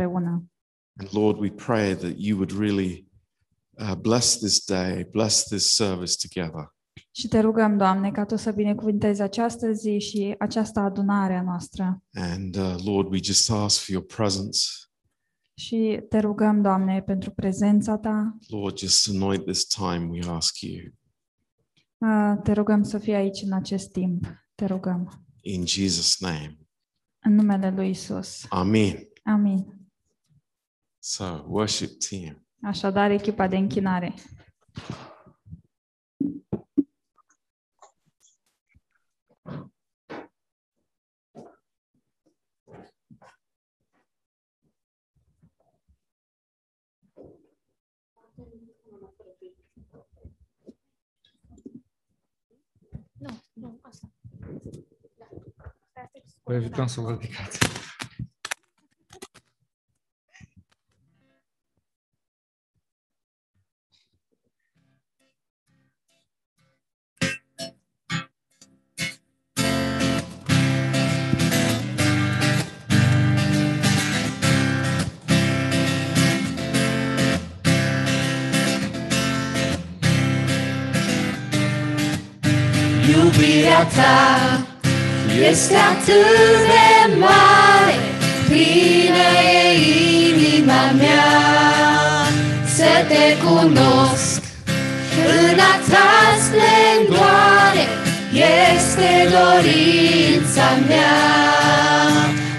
împreună. And Lord, we pray that you would really uh, bless this day, bless this service together. Și te rugăm, Doamne, ca Tu să binecuvintezi această zi și această adunare a noastră. And uh, Lord, we just ask for your presence. Și te rugăm, Doamne, pentru prezența Ta. Lord, just anoint this time, we ask you. Uh, Te rugăm să fii aici în acest timp. Te rugăm. In Jesus' name. În numele Lui Isus. Amen. Amin. So, worship team. Așadar, echipa de închinare. Nu, nu, asta. Da. Asta este Vă evităm să vă ridicați. Iubirea ta este atât de mare, plină e inima mea să te cunosc. În a ta splendoare este dorința mea.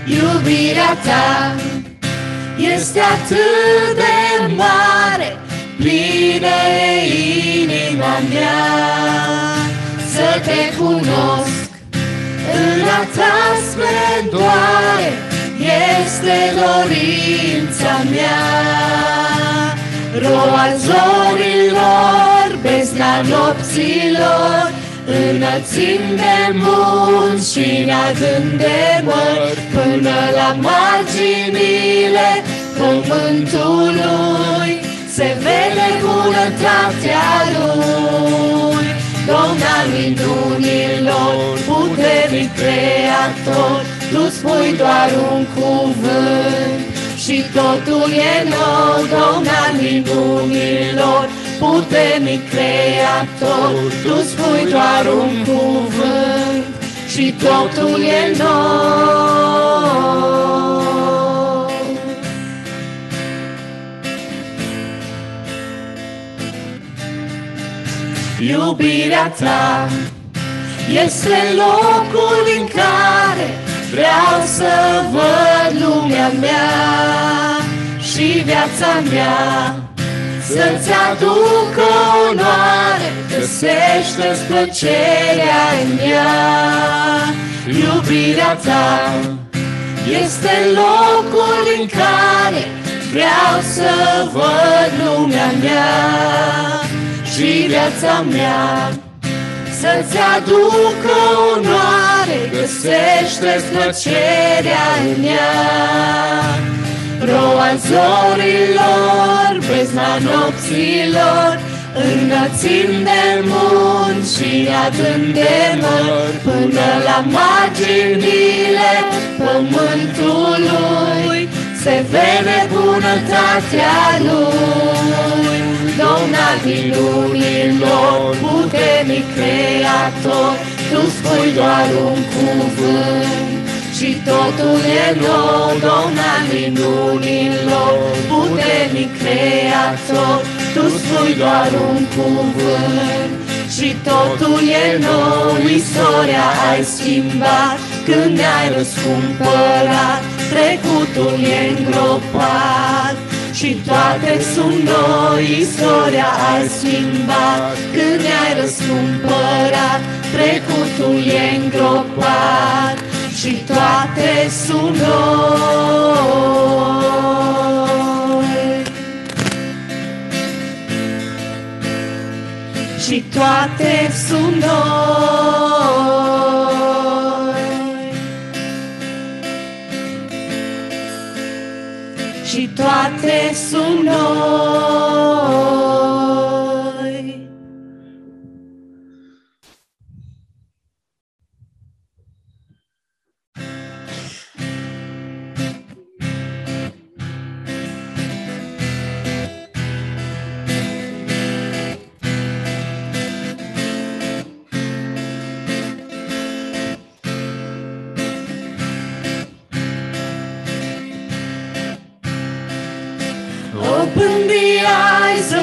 Iubirea ta este atât de mare, plină e inima mea să te cunosc. În a ta splendoare este dorința mea. Roa zorilor, bezna nopților, Înălțim de munți și în adânc de mări, Până la marginile pământului, Se vede bunătatea Lui. Domn al minunilor, puternic creator, Tu spui doar un cuvânt și totul e nou, Domn al minunilor, puternic creator, Tu spui doar un cuvânt și totul e nou. Iubirea ta este locul în care vreau să văd lumea mea și viața mea. Să-ți aducă onoare, găsește plăcerea în ea. Iubirea ta este locul în care vreau să văd lumea mea și viața mea. Să-ți aducă onoare, găsește plăcerea în ea. Roa zorilor, bezna nopților Înălțim de munți și adânc de mări Până la marginile pământului Se vede bunătatea Lui. Domn al minunilor, puternic creator, Tu spui doar un cuvânt. Și totul e nou, Domn al minunilor, puternic creator, Tu spui doar un cuvânt. Și totul e nou, istoria ai schimbat, când ne-ai răscumpărat, trecutul e îngropat. Și toate sunt noi, istoria ai schimbat Când ne-ai răscumpărat, trecutul e îngropat Și toate sunt noi Și toate sunt noi toate sunt noi.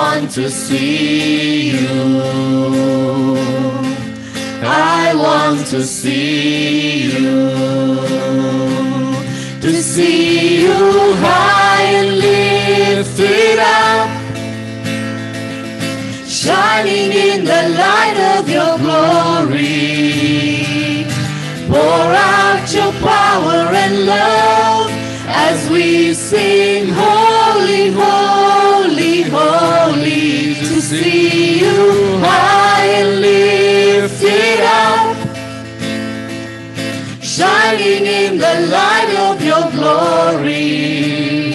I want to see you. I want to see you. To see you high and lifted up shining in the light of your glory. Pour out your power and love as we sing, glory.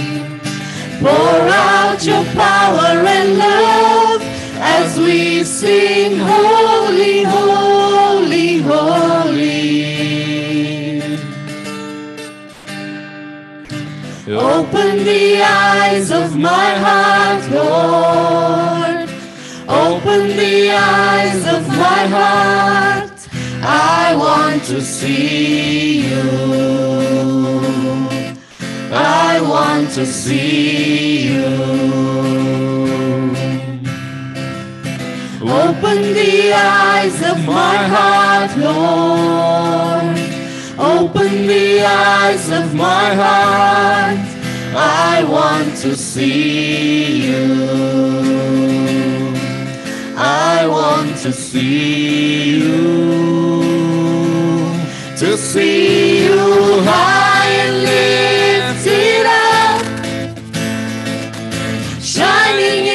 Pour out your power and love as we sing, Holy, Holy, Holy. Open the eyes of my heart, Lord. Open the eyes of my heart. I want to see you. I want to see you. Open the eyes of my heart, Lord. Open the eyes of my heart. I want to see you. I want to see you. To see you high and lifted shining in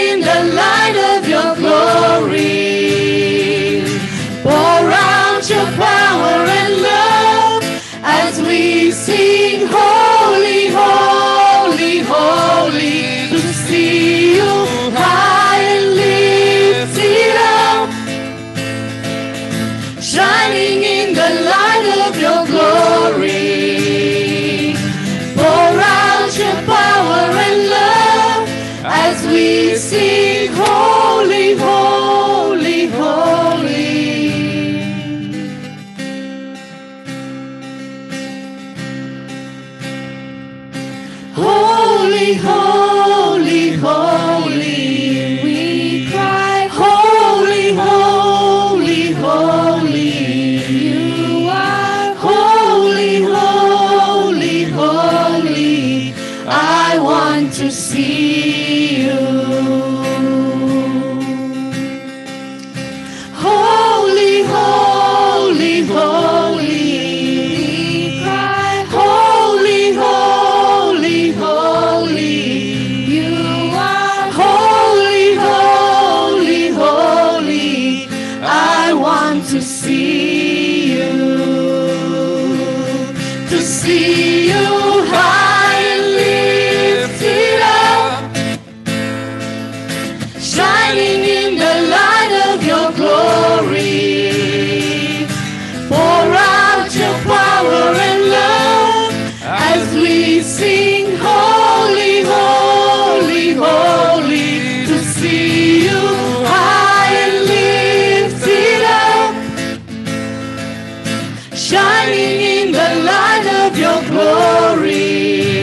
shining in the light of your glory.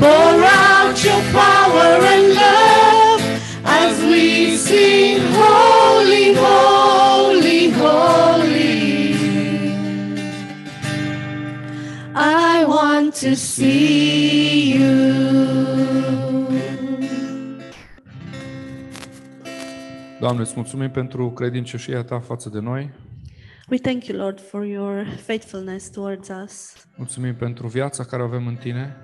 Pour out your power and love as we sing, Holy, Holy, Holy. I want to see you. Doamne, îți mulțumim pentru credincioșia Ta față de noi. We thank you, Lord, for your faithfulness towards us. Mulțumim pentru viața care o avem în Tine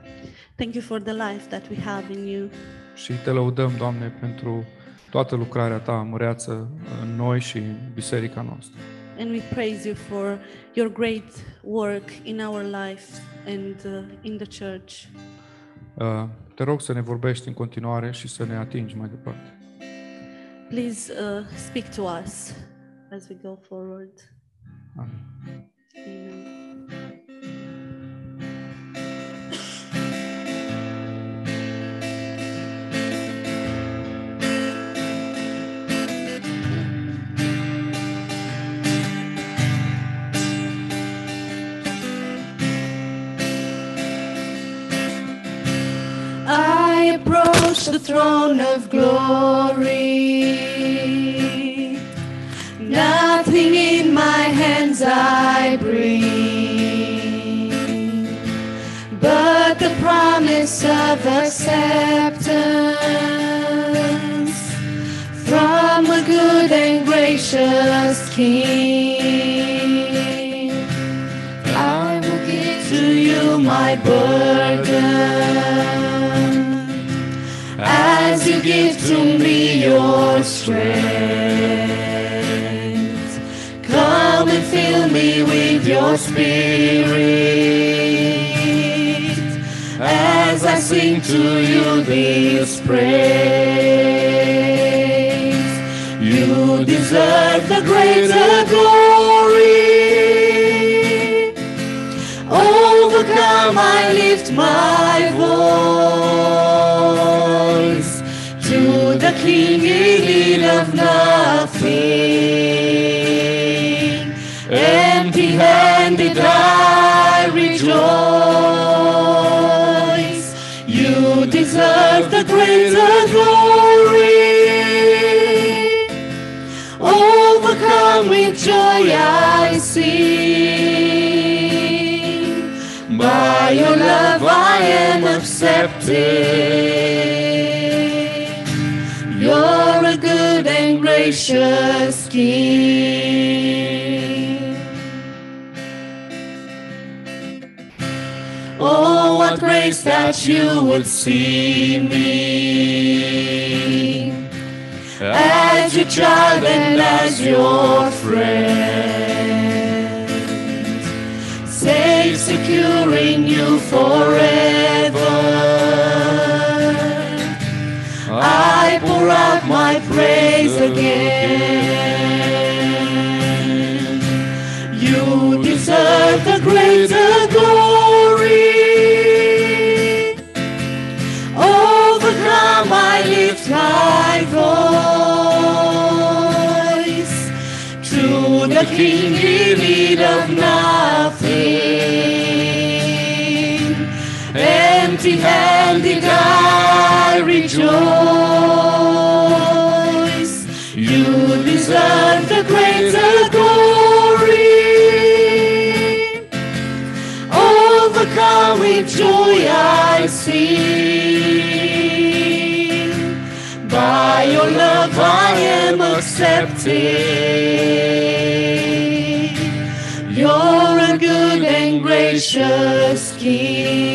Thank you for the life that we have in you. și Te lăudăm, Doamne, pentru toată lucrarea Ta măreață în noi și în biserica noastră. And we praise you for your great work in our life and uh, in the church. Uh, te rog să ne vorbești în continuare și să ne atingi mai departe. Please uh, speak to us as we go forward. I approach the throne of glory. Nothing in my hands I bring, but the promise of acceptance from a good and gracious King. I will give to you my burden as you give to me your strength. Fill me with your spirit as I sing to you this praise. You deserve the greater glory. Overcome, I lift my voice deserve the greater glory. Overcome with joy, I sing. By your love, I am accepted. You're a good and gracious King. Oh, what grace that you would see me as your child and as your friend. Safe, secure in you forever. I pour out my praise again. You deserve the greater By your love, I am accepted. You're a good and gracious King.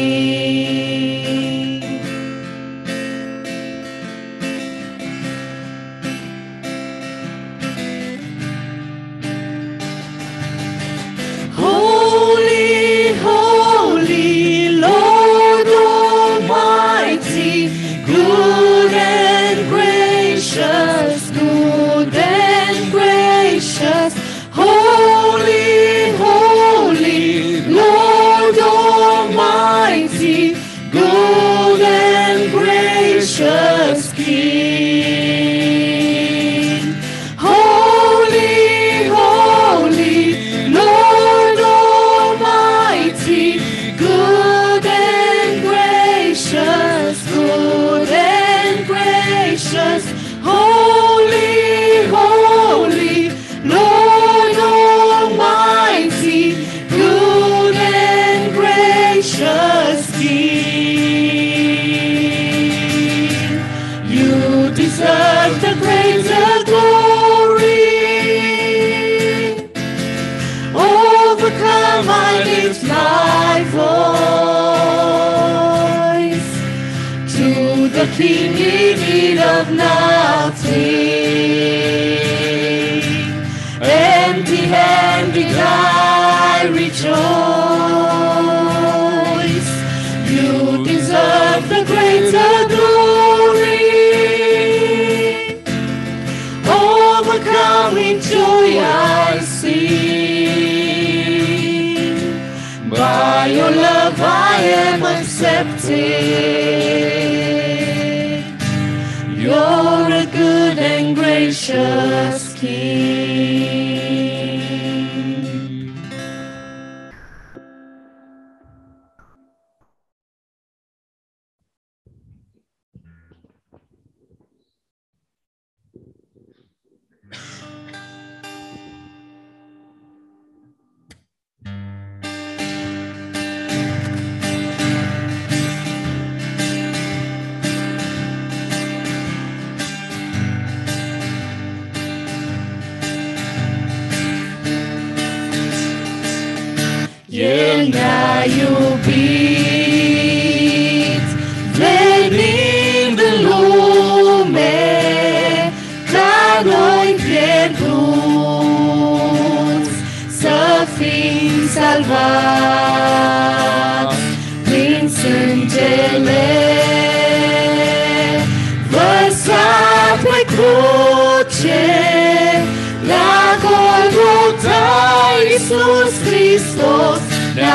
I am accepted. You're a good and gracious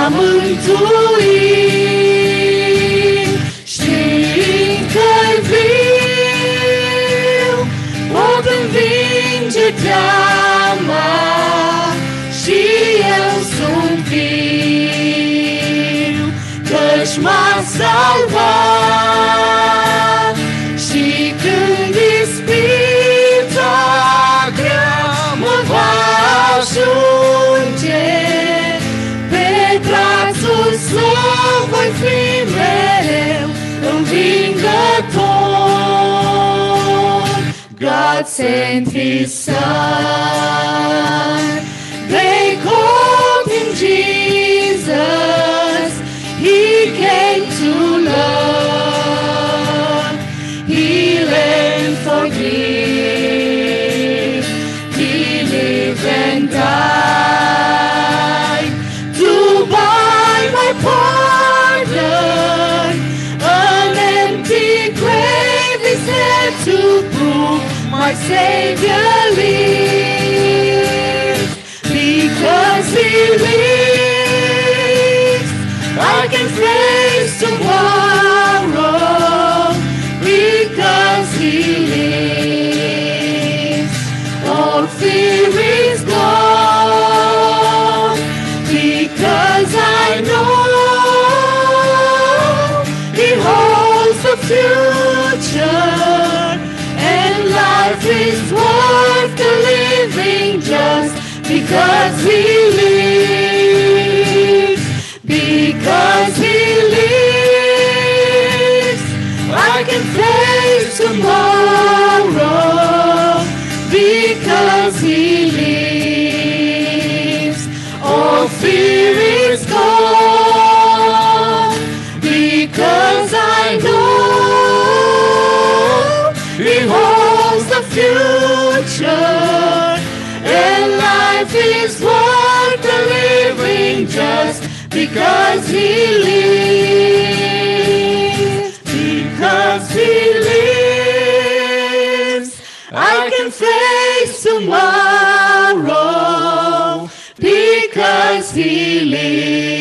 amando. God sent His He holds the future, and life is worth the living just because He lives. Because He lives, I can face tomorrow. Because He lives,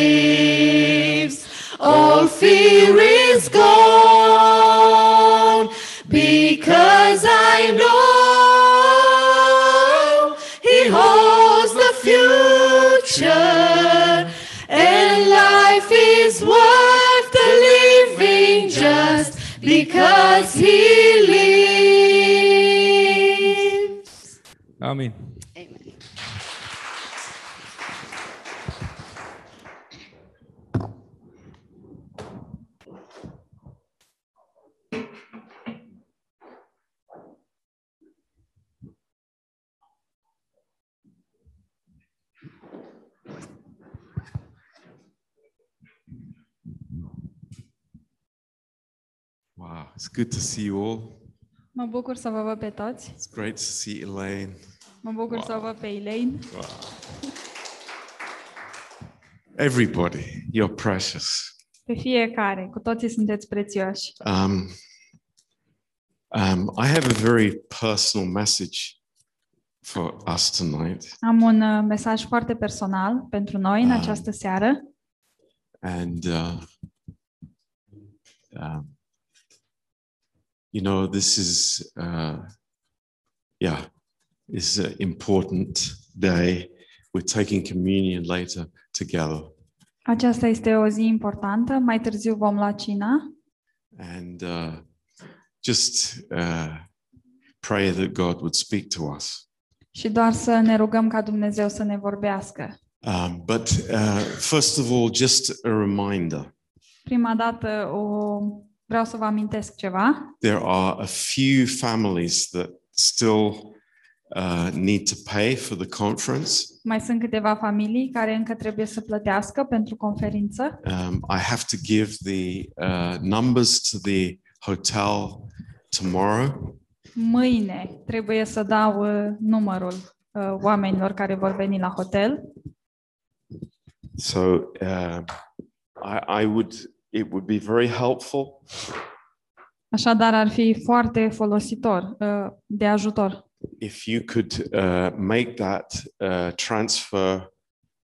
because He lives. Amen. It's good to see you all. Mă bucur să vă văd pe toți. It's great to see Elaine. Mă bucur să o văd pe Elaine. Everybody, you're precious. Pe fiecare. Cu toții sunteți prețioși. Um, um, I have a very personal message for us tonight. Am un uh, mesaj foarte personal pentru noi în Ah. această seară And, uh, um, you know, this is, uh, yeah, is an important day. We're taking communion later together. Aceasta este o zi importantă. Mai târziu vom lua cina And uh, just uh, pray that God would speak to us. și doar să ne rugăm ca Dumnezeu să ne vorbească. Um, but uh, first of all, just a reminder Prima dată o, vreau să vă amintesc ceva. there are a few families that still uh, need to pay for the conference. Mai sunt câteva familii care încă trebuie să plătească pentru conferință. Um, I have to give the uh, numbers to the hotel tomorrow. Mâine trebuie să dau uh, numărul uh, oamenilor care vor veni la hotel. So uh, I, I would, it would be very helpful Așadar, ar fi foarte folositor, uh, de ajutor. if you could uh, make that uh, transfer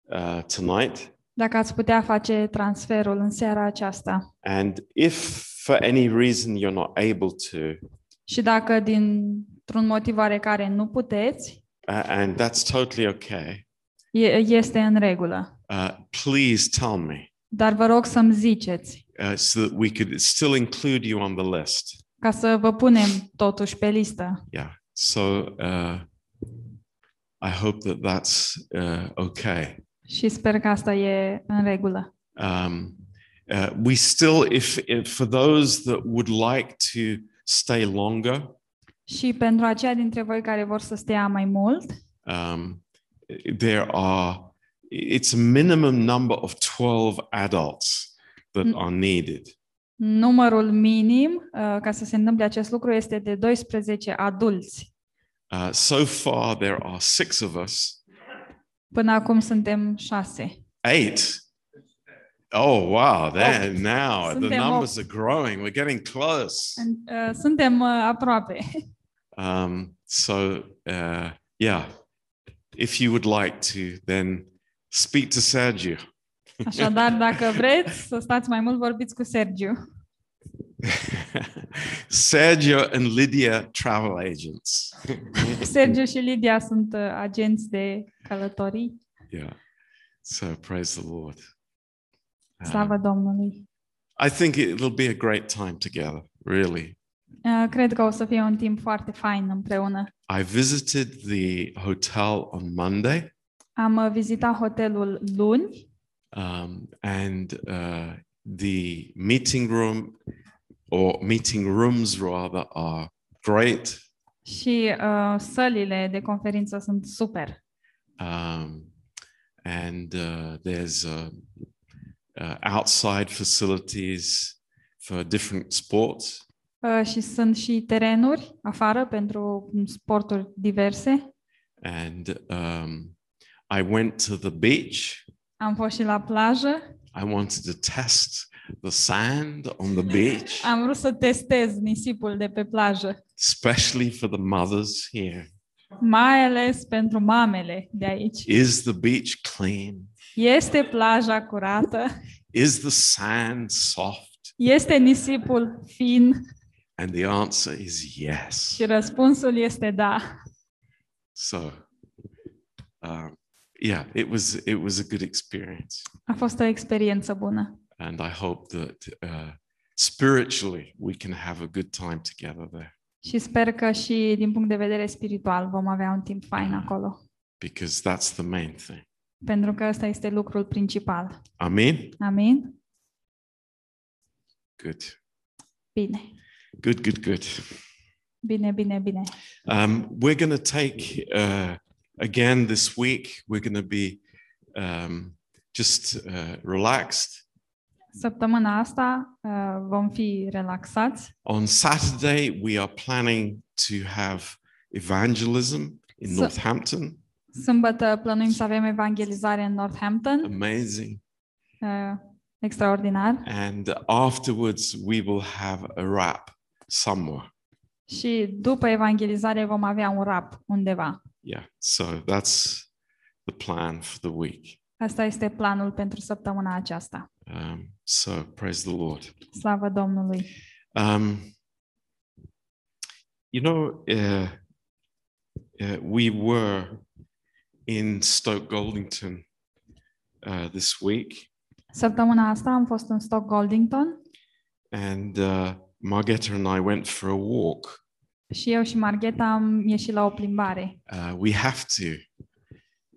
uh, tonight. Dacă ați putea face transferul în seara aceasta And if for any reason you're not able to, și dacă dintr-un motiv oarecare nu puteți, uh, and that's totally okay, e- este în regulă. uh, please tell me Dar vă rog să-mi ziceți, uh, so that we could still include you on the list. ca să vă punem totuși pe listă. Yeah. So uh, I hope that that's uh, okay. Și sper că asta e în regulă. Um, uh, we still, if, if for those that would like to stay longer, Și pentru aceia dintre voi care vor să stea mai mult, um, there are it's a minimum number of 12 adults that Mm. are needed. numărul minim uh, ca să se întâmple acest lucru este de 12 adulți. Uh, so far, there are six of us. Până acum suntem șase. Eight. Oh wow! There now the Suntem numbers are growing. We're getting close. Uh, Suntem uh, aproape. Um, so uh, yeah, if you would like to, then speak to Sergio. Așadar, dacă vreți să stați mai mult, vorbiți cu Sergiu. Sergio and Lydia, travel agents. Sergiu și Lidia sunt uh, agenți de călătorii. yeah. So praise the Lord. Um, Slavă Domnului! I think it'll be a great time together, really. Uh, Cred că o să fie un timp foarte fain împreună. I visited the hotel on Monday, Am uh, vizitat hotelul luni um, and uh, the meeting room or meeting rooms rather are great. și uh, sălile de conferință sunt super. Um, and uh, there's uh, uh, outside facilities for different sports. Uh, și sunt și terenuri afară pentru sporturi diverse. And um, I went to the beach. Am fost și la plajă. I wanted to test the sand on the beach, Am vrut să testez nisipul de pe plajă, especially for the mothers here. mai ales pentru mamele de aici. Is the beach clean? Este plaja curată? Is the sand soft? Este nisipul fin? And the answer is yes. Și răspunsul este da. So, um, yeah, it was it was a good experience, A fost o experiență bună. and I hope that uh, spiritually we can have a good time together there, Și sper că și din punct de vedere spiritual vom avea un timp fain acolo. because that's the main thing. Pentru că ăsta este lucrul principal. Amen. Amin? Good, Bine. good, good, good. Bine, bine, bine. Um, we're going to take uh, again this week. We're going to be um, just uh, relaxed. Săptămâna asta uh, vom fi relaxați. On Saturday, we are planning to have evangelism in So- Northampton. Sâmbătă plănuim să avem evangelizare în Northampton. Amazing. Uh, extraordinar. And afterwards, we will have a wrap somewhere. Și după evangelizare vom avea un rap undeva. Yeah. So that's the plan for the week. Asta este planul pentru săptămâna aceasta. Um, so praise the Lord. Slavă Domnului! Um, you know, uh, uh, we were in Stoke Goldington uh, this week, Săptămâna asta am fost în Stock Goldington and uh, Margetta and I went for a walk. Și eu și Margheta am ieșit la o plimbare. Uh, we have to.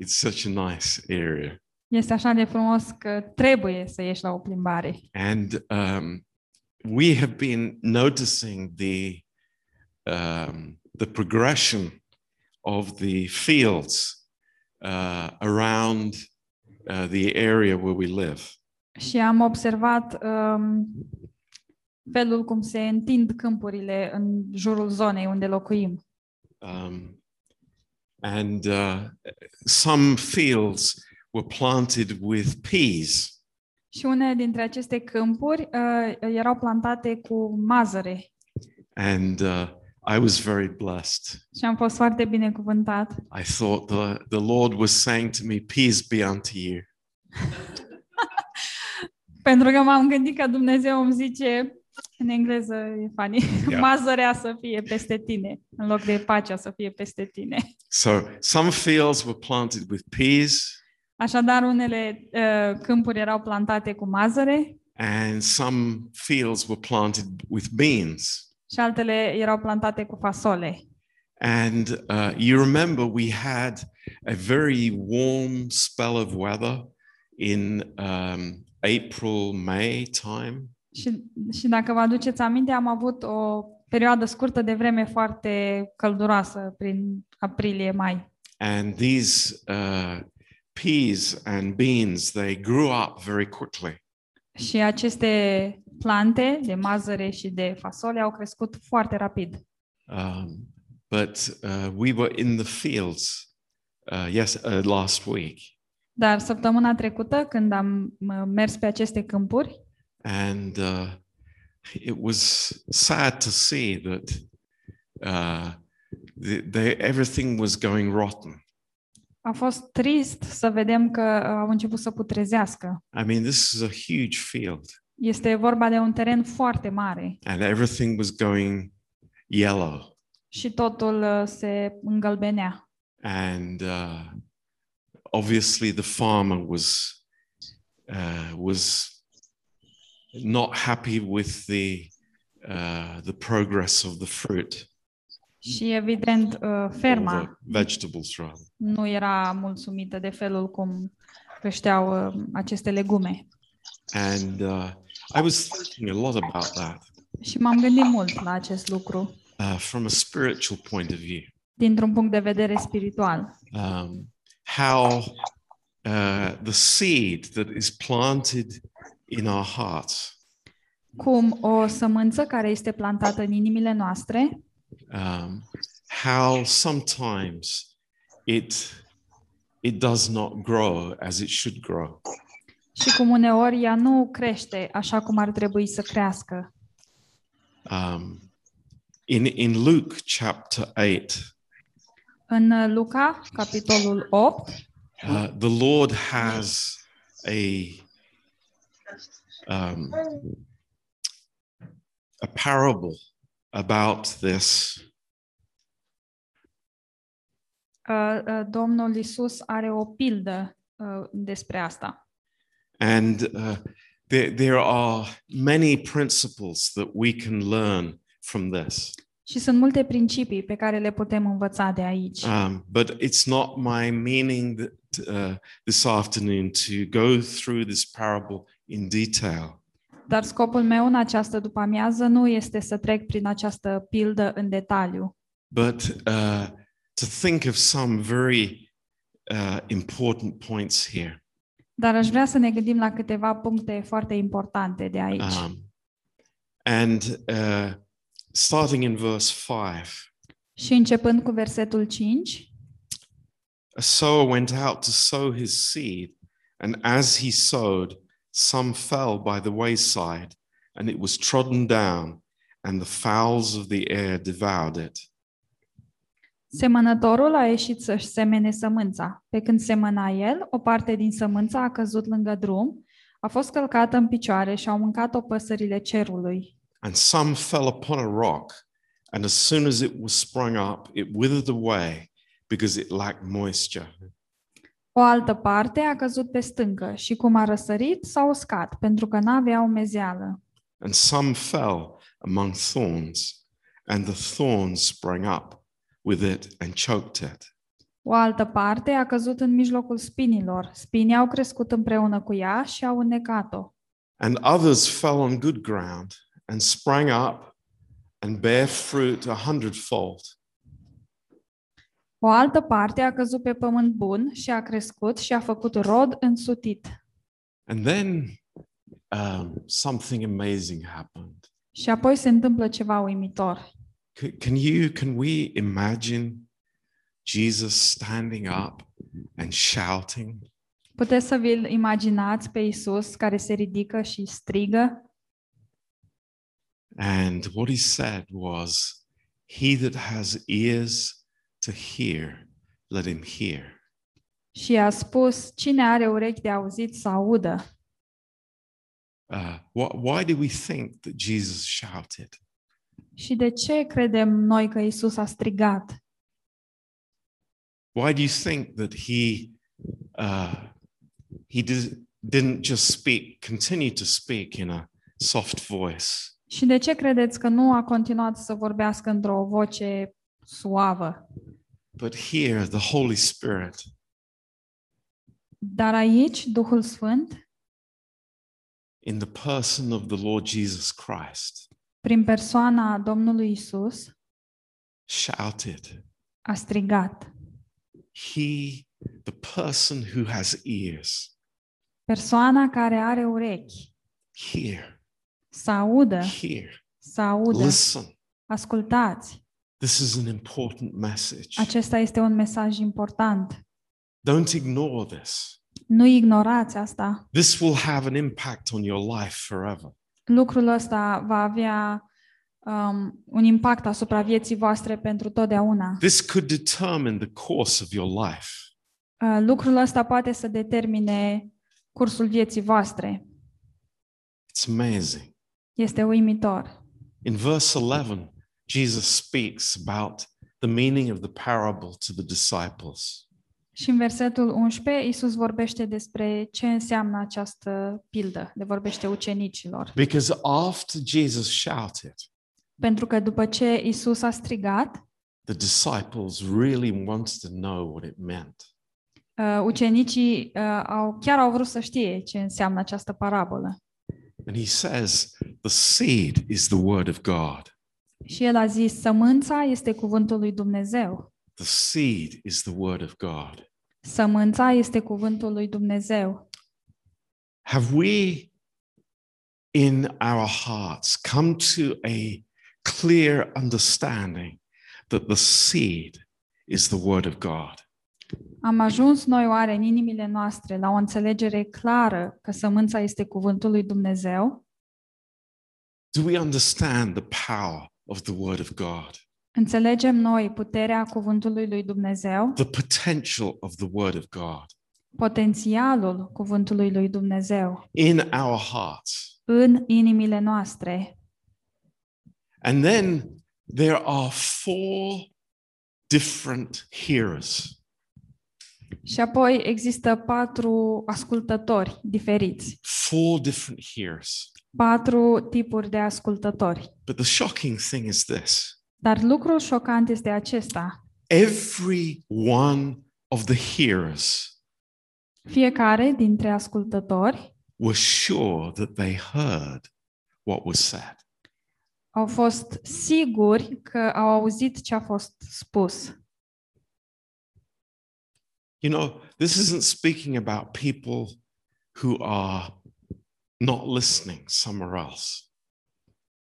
It's such a nice area. Este așa de frumos că trebuie să ieși la o plimbare. And um, we have been noticing the um, the progression of the fields uh, around uh, the area where we live. Și am observat um, felul cum se întind câmpurile în jurul zonei unde locuim. Um, and uh, some fields were planted with peas, Și unele dintre aceste câmpuri uh, erau plantate cu mazăre and uh, I was very blessed. și am fost foarte binecuvântat. I thought the, the Lord was saying to me, Peace be unto you. Pentru că m-am gândit că Dumnezeu îmi zice, în engleză e funny, Yeah. mazărea să fie peste tine, în loc de pacea să fie peste tine. So some fields were planted with peas, Așadar, unele uh, câmpuri erau plantate cu mazăre and some fields were planted with beans. și altele erau plantate cu fasole. And uh, you remember we had a very warm spell of weather in um, April, May time. Și, și dacă vă aduceți aminte, am avut o perioadă scurtă de vreme foarte călduroasă prin aprilie-mai. And these uh, peas and beans, they grew up very quickly. Și aceste plante de mazăre și de fasole au crescut foarte rapid. Um, but uh, we were in the fields uh, yes, uh, last week, Dar săptămâna trecută, când am m- mers pe aceste câmpuri, and uh, it was sad to see that uh, the, the, everything was going rotten. a fost trist să vedem că uh, au început să putrezească. I mean, this is a huge field, Este vorba de un teren foarte mare and everything was going yellow. și totul uh, se îngălbenea. And uh, obviously, the farmer was uh, was not happy with the uh, the progress of the fruit Și evident, uh, or the ferma vegetables, rather. nu era mulțumită de felul cum creșteau uh, aceste legume. And uh, I was thinking a lot about that Și m-am gândit mult la acest lucru uh, from a spiritual point of view. dintr-un punct de vedere spiritual. Um, how uh, the seed that is planted in our hearts Cum o sămânță care este plantată în inimile noastre, um, how sometimes it it does not grow as it should grow. și cum uneori ea nu crește așa cum ar trebui să crească. Um, in in Luke chapter eight, În uh, Luca, capitolul 8, uh, the Lord has a um, a parable about this uh, uh, Domnul Isus are o pildă uh, despre asta. And uh, there, there are many principles that we can learn from this. Și sunt multe principii pe care le putem învăța de aici. Um, but it's not my meaning that uh, this afternoon to go through this parable in detail. Dar scopul meu în această după-amiază nu este să trec prin această pildă în detaliu, but uh, to think of some very uh, important points here. dar aș vrea să ne gândim la câteva puncte foarte importante de aici. Um, and uh, starting in verse 5 Și începând cu versetul 5, a sower went out to sow his seed, and as he sowed, some fell by the wayside, and it was trodden down, and the fowls of the air devoured it. Semănătorul a ieșit să-și semene sămânța. Pe când semăna el, o parte din sămânță a căzut lângă drum, a fost călcată în picioare și au mâncat-o păsările cerului. And some fell upon a rock, and as soon as it was sprung up, it withered away because it lacked moisture. O altă parte a căzut pe stâncă și cum a răsărit, s-a uscat, pentru că n-avea umezeală. And some fell among thorns, and the thorns sprang up with it and choked it. O altă parte a căzut în mijlocul spinilor. Spinii au crescut împreună cu ea și au înnecat-o. And others fell on good ground and sprang up and bare fruit a hundredfold. O altă parte a căzut pe pământ bun și a crescut și a făcut rod însutit. And then um, something amazing happened. Și apoi se întâmplă ceva uimitor. C- Can you, can we imagine Jesus standing up and shouting? Puteți să vi-l imaginați pe Isus care se ridică și strigă And what he said was, He that has ears to hear, let him hear. și a spus, cine are urechi de auzit să audă. Uh, wh- why do we think that Jesus shouted? Și de ce credem noi că Isus a strigat? Why do you think that he uh, he did, didn't just speak, continue to speak in a soft voice? Și de ce credeți că nu a continuat să vorbească într-o voce suavă? But here, the Holy Spirit Dar aici, Duhul Sfânt, in the person of the Lord Jesus Christ, prin persoana Domnului Isus, shouted, a strigat. He, the person who has ears, Persoana care are urechi, hear, să audă, hear, să audă, listen. ascultați. This is an important message. Acesta este un mesaj important. Don't ignore this. Nu ignorați asta. This will have an impact on your life forever. Lucrul ăsta va avea um, un impact asupra vieții voastre pentru totdeauna. This could determine the course of your life. Uh, lucrul ăsta poate să determine cursul vieții voastre. It's amazing. Este uimitor. In verse 11, Jesus speaks about the meaning of the parable to the disciples. Și în versetul 11, Isus vorbește despre ce înseamnă această pildă, de vorbește ucenicilor. Because after Jesus shouted, Pentru că după ce Isus a strigat, the disciples really wanted to know what it meant. uh, ucenicii uh, au, chiar au vrut să știe ce înseamnă această parabolă. And he says, The seed is the word of God. Și el a zis, sămânța este cuvântul lui Dumnezeu. The seed is the word of God. Sămânța este cuvântul lui Dumnezeu. Have we in our hearts come to a clear understanding that the seed is the word of God? Am ajuns noi oare în inimile noastre la o înțelegere clară că sămânța este cuvântul lui Dumnezeu? Do we understand the power of the word of God? Înțelegem noi puterea cuvântului lui Dumnezeu, The potential of the word of God potențialul cuvântului lui Dumnezeu in our hearts? în inimile noastre. And then there are four different hearers. Și apoi există patru ascultători diferiți, Four different hearers. patru tipuri de ascultători. But the shocking thing is this Dar lucrul șocant este acesta. every one of the hearers Fiecare dintre ascultători were sure that they heard what was said. au fost siguri că au auzit ce a fost spus. You know, this isn't speaking about people who are not listening somewhere else.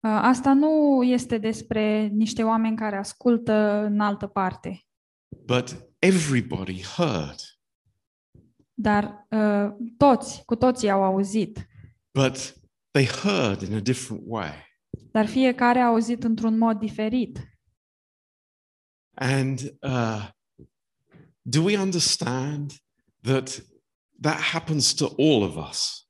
Uh, Asta nu este despre niște oameni care ascultă în altă parte, But everybody heard, dar uh, toți, cu toții au auzit, but they heard in a different way. dar fiecare a auzit într-un mod diferit. And uh, do we understand that that happens to all of us?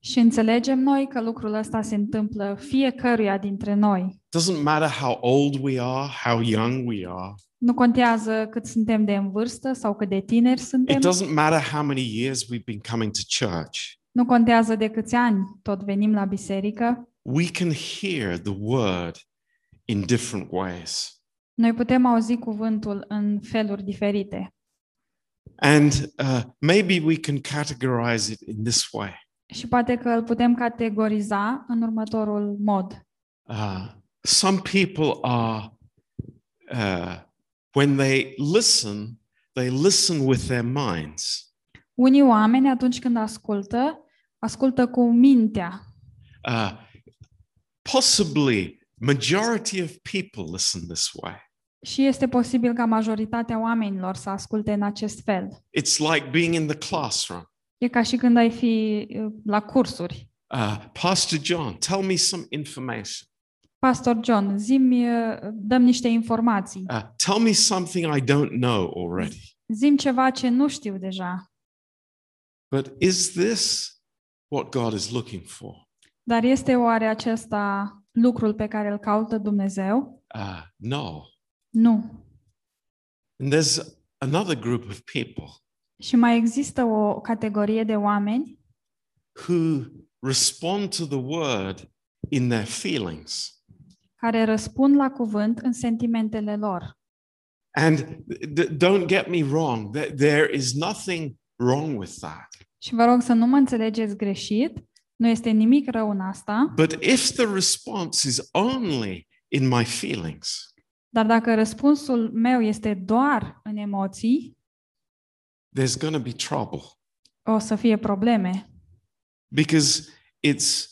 Și înțelegem noi că lucrul ăsta se întâmplă fiecăruia dintre noi. Doesn't matter how old we are, how young we are. Nu contează cât suntem de în vârstă sau cât de tineri suntem. It doesn't matter how many years we've been coming to church. Nu contează de câți ani tot venim la biserică. We can hear the word in different ways. Noi putem auzi cuvântul în feluri diferite. And uh, maybe we can categorize it in this way. Și poate că îl putem categoriza în următorul mod. Uh, some people are, uh, when they listen, they listen with their minds. Unii oameni, atunci când ascultă, ascultă cu mintea. Uh, possibly, majority of people listen this way. Și este posibil ca majoritatea oamenilor să asculte în acest fel. It's like being in the classroom. E ca și când ai fi uh, la cursuri. Uh, Pastor John, tell me some information. Pastor John, zimi, uh, dăm niște informații. Uh, tell me something I don't know already. Zim ceva ce nu știu deja. But is this what God is looking for? Dar este oare acesta lucrul pe care îl caută Dumnezeu? Uh, no. Nu. And there's another group of people Și mai există o categorie de oameni who respond to the word in their feelings. care răspund la cuvânt în sentimentele lor. And th- don't get me wrong, th- there is nothing wrong with that. Și vă rog să nu mă înțelegeți greșit, nu este nimic rău în asta, But if the response is only in my feelings, dar dacă răspunsul meu este doar în emoții, there's going to be trouble o să fie probleme. because it's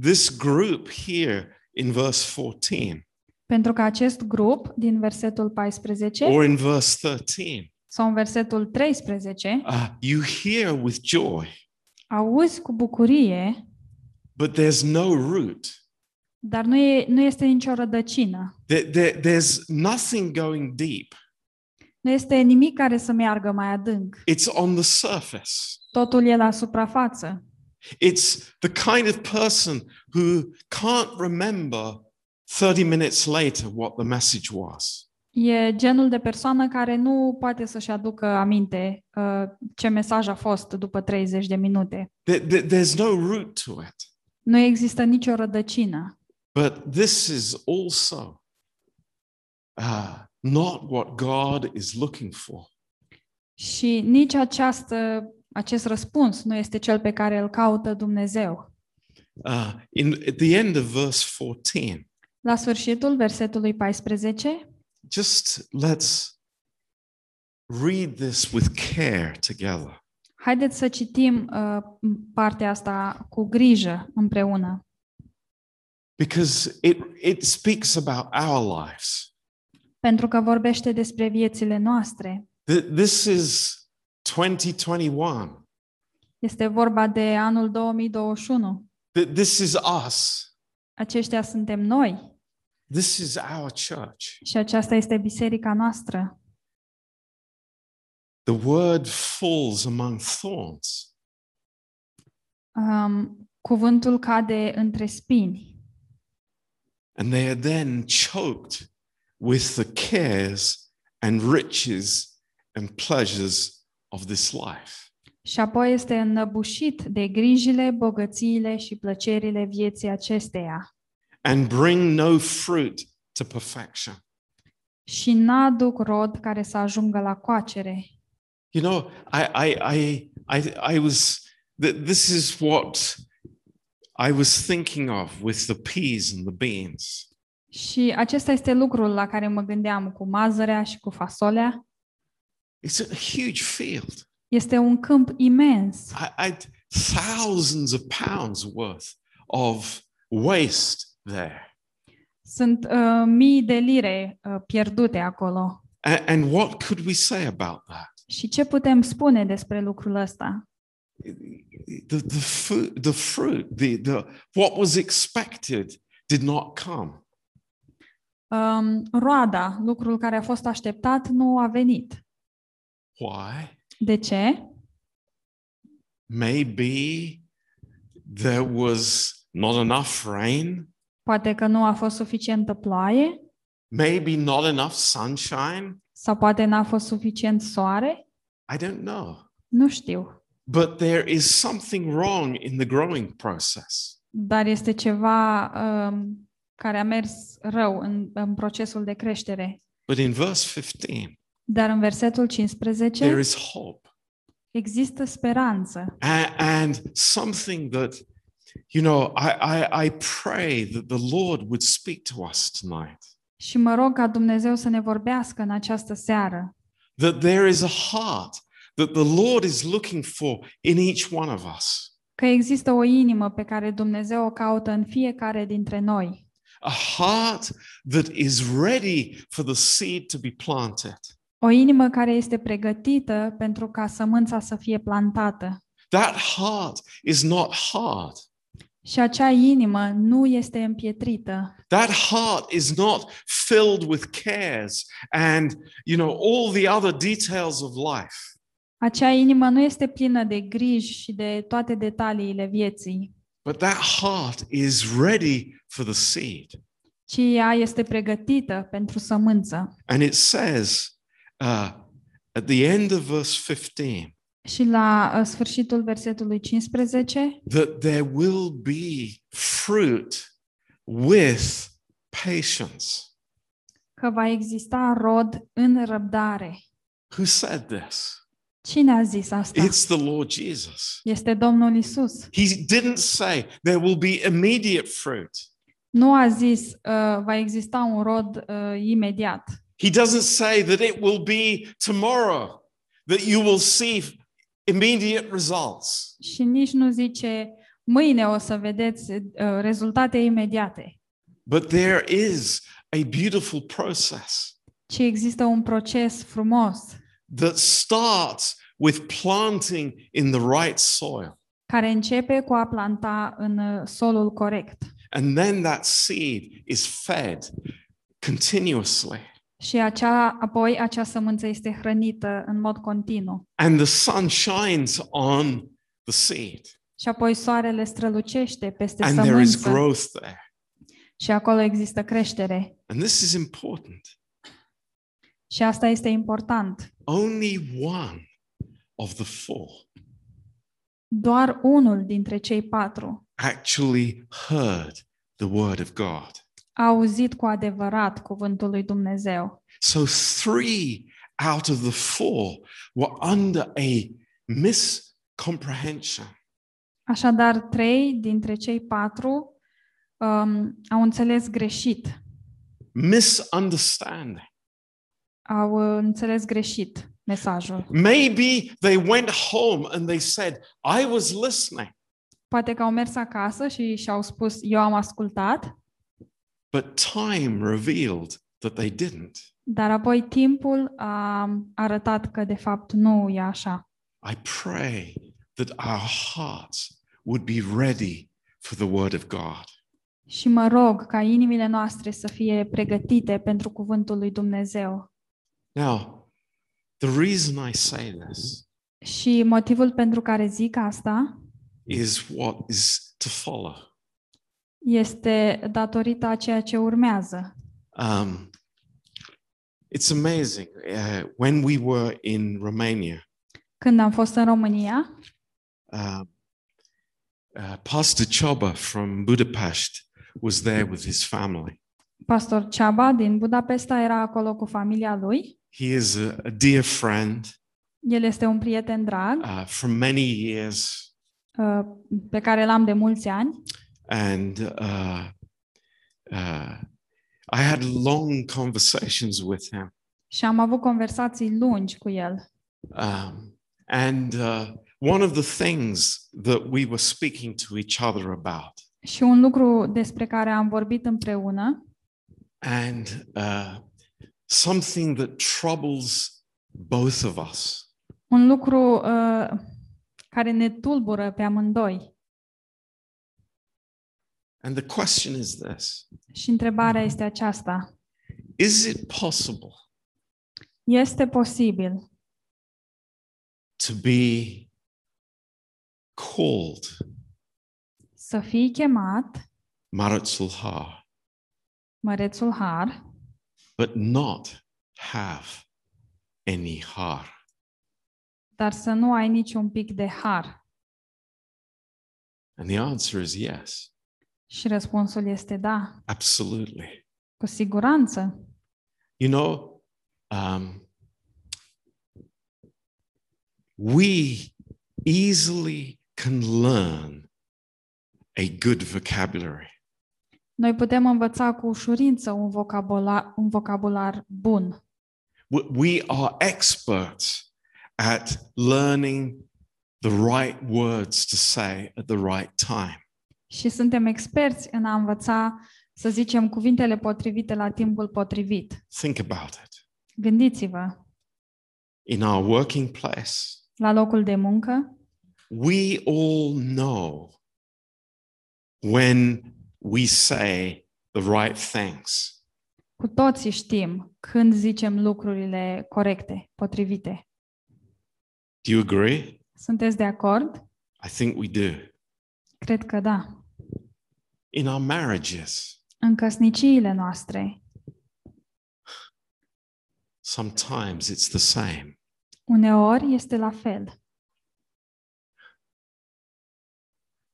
this group here in verse 14 Pentru că acest grup din versetul 14 or in verse 13, sau în versetul 13 uh, you hear with joy, auzi cu bucurie, but there's no root. Dar nu, e, nu este nicio rădăcină. There, there, there's nothing going deep. Nu este nimic care să meargă mai adânc. It's on the surface. Totul e la suprafață. It's the kind of person who can't remember 30 minutes later what the message was. E genul de persoană care nu poate să-și aducă aminte uh, ce mesaj a fost după 30 de minute. There- there- there's no root to it. Nu există nicio rădăcină. But this is also uh, not what God is looking for. Și nici această, acest răspuns nu este cel pe care îl caută Dumnezeu. Uh, in, at the end of verse 14, La sfârșitul versetului 14, just let's read this with care together. haideți să citim uh, partea asta cu grijă împreună. Because it, it speaks about our lives. Pentru că vorbește despre viețile noastre. Th- This is 2021. Este vorba de anul 2021. Th- This is us. Aceștia suntem noi This is our church. și aceasta este biserica noastră. The word falls among thorns. Um, cuvântul cade între spini and they are then choked with the cares and riches and pleasures of this life. și apoi este înnăbușit de grijile, bogățiile și plăcerile vieții acesteia And bring no fruit to perfection. și n-aduc rod care să ajungă la coacere. You know, I, I, I, I, I was, th- this is what I was thinking of with the peas and the beans. Și acesta este lucrul la care mă gândeam cu mazărea și cu fasolea. It's a huge field. Este un câmp imens. I, I, thousands of pounds worth of waste there. Sunt uh, mii de lire uh, pierdute acolo. And, and what could we say about that? Și ce putem spune despre lucrul ăsta? The the fruit, the fruit, the the what was expected did not come. um, roada, lucrul care a fost așteptat, nu a venit. Why? De ce? Maybe there was not enough rain, Poate că nu a fost suficientă ploaie maybe not enough sunshine. sau poate n-a fost suficient soare. I don't know. Nu știu. But there is something wrong in the growing process. Dar este ceva um, care a mers rău în, în procesul de creștere. But in verse 15, Dar în versetul there 15 is hope există speranță. and, and something that, you know, I, I, I pray that the Lord would speak to us tonight. Și mă rog ca Dumnezeu să ne vorbească în această seară. That there is a heart that the Lord is looking for in each one of us. Că există o inimă pe care Dumnezeu o caută în fiecare dintre noi. A heart that is ready for the seed to be planted. O inimă care este pregătită pentru ca sămânța să fie plantată. That heart is not hard. Și acea inimă nu este împietrită. That heart is not filled with cares and, you know, all the other details of life. Acea inimă nu este plină de griji și de toate detaliile vieții, But that heart is ready for the seed. ci ea este pregătită pentru sămânță. And it says uh, at the end of verse 15 Și la uh, sfârșitul versetului 15 that there will be fruit with patience. că va exista rod în răbdare. Who said this? Cine a zis asta? It's the Lord Jesus. Este Domnul Isus. He didn't say there will be immediate fruit. Nu a zis uh, va exista un rod uh, imediat. He doesn't say that it will be tomorrow that you will see immediate results. Și nici nu zice mâine o să vedeți uh, rezultate imediate, But there is a beautiful process ci există un proces frumos that starts with planting in the right soil. care începe cu a planta în uh, solul corect. And then that seed is fed continuously. Și acea, apoi acea sămânță este hrănită în mod continuu. And the sun shines on the seed. Și apoi soarele strălucește peste And there is growth there. și acolo există creștere. And this is important. Și asta este important. Only one of the four Doar unul dintre cei patru actually heard the word of God. a auzit cu adevărat cuvântul lui Dumnezeu. So three out of the four were under a miscomprehension. Așadar, trei dintre cei patru um, au înțeles greșit. Misunderstanding. Au uh, înțeles greșit mesajul. Maybe they went home and they said, I was listening, Poate că au mers acasă și și-au spus, eu am ascultat, but time revealed that they didn't. dar apoi timpul a arătat că de fapt nu e așa. I pray that our hearts would be ready for the word of God. Și mă rog ca inimile noastre să fie pregătite pentru cuvântul lui Dumnezeu. Now, the reason I say this Și motivul pentru care zic asta is what is to follow. este datorită a ceea ce urmează. Um, it's amazing. Uh, when we were in Romania, Când am fost în România, uh, uh, Pastor Choba from Budapest was there with his family. pastor Ceaba din Budapesta era acolo cu familia lui. He is a, a dear friend El este un prieten drag uh, from many years, uh, pe care l-am de mulți ani and uh, uh, I had long conversations with him. și am avut conversații lungi cu el. Um, and uh, one of the things that we were speaking to each other about, Și un lucru despre care am vorbit împreună and uh, something that troubles both of us, un lucru uh, care ne tulbură pe amândoi. and the question is this Și întrebarea este aceasta. Is it possible Este posibil to be called să fii chemat Maratzul Har, mărețul har, but not have any har? dar să nu ai niciun pic de har? And the answer is yes, Și răspunsul este da, absolutely. cu siguranță. You know, um, we easily can learn a good vocabulary. Noi putem învăța cu ușurință un vocabular, un vocabular bun. We- We are experts at learning the right words to say at the right time. Și suntem experți în a învăța să zicem cuvintele potrivite la timpul potrivit. Think about it. Gândiți-vă, In our working place, la locul de muncă, we all know when we say the right things. cu toții știm când zicem lucrurile corecte, potrivite. Do you agree? Sunteți de acord? I think we do. Cred că da. In our marriages, În căsniciile noastre, sometimes it's the same. uneori este la fel.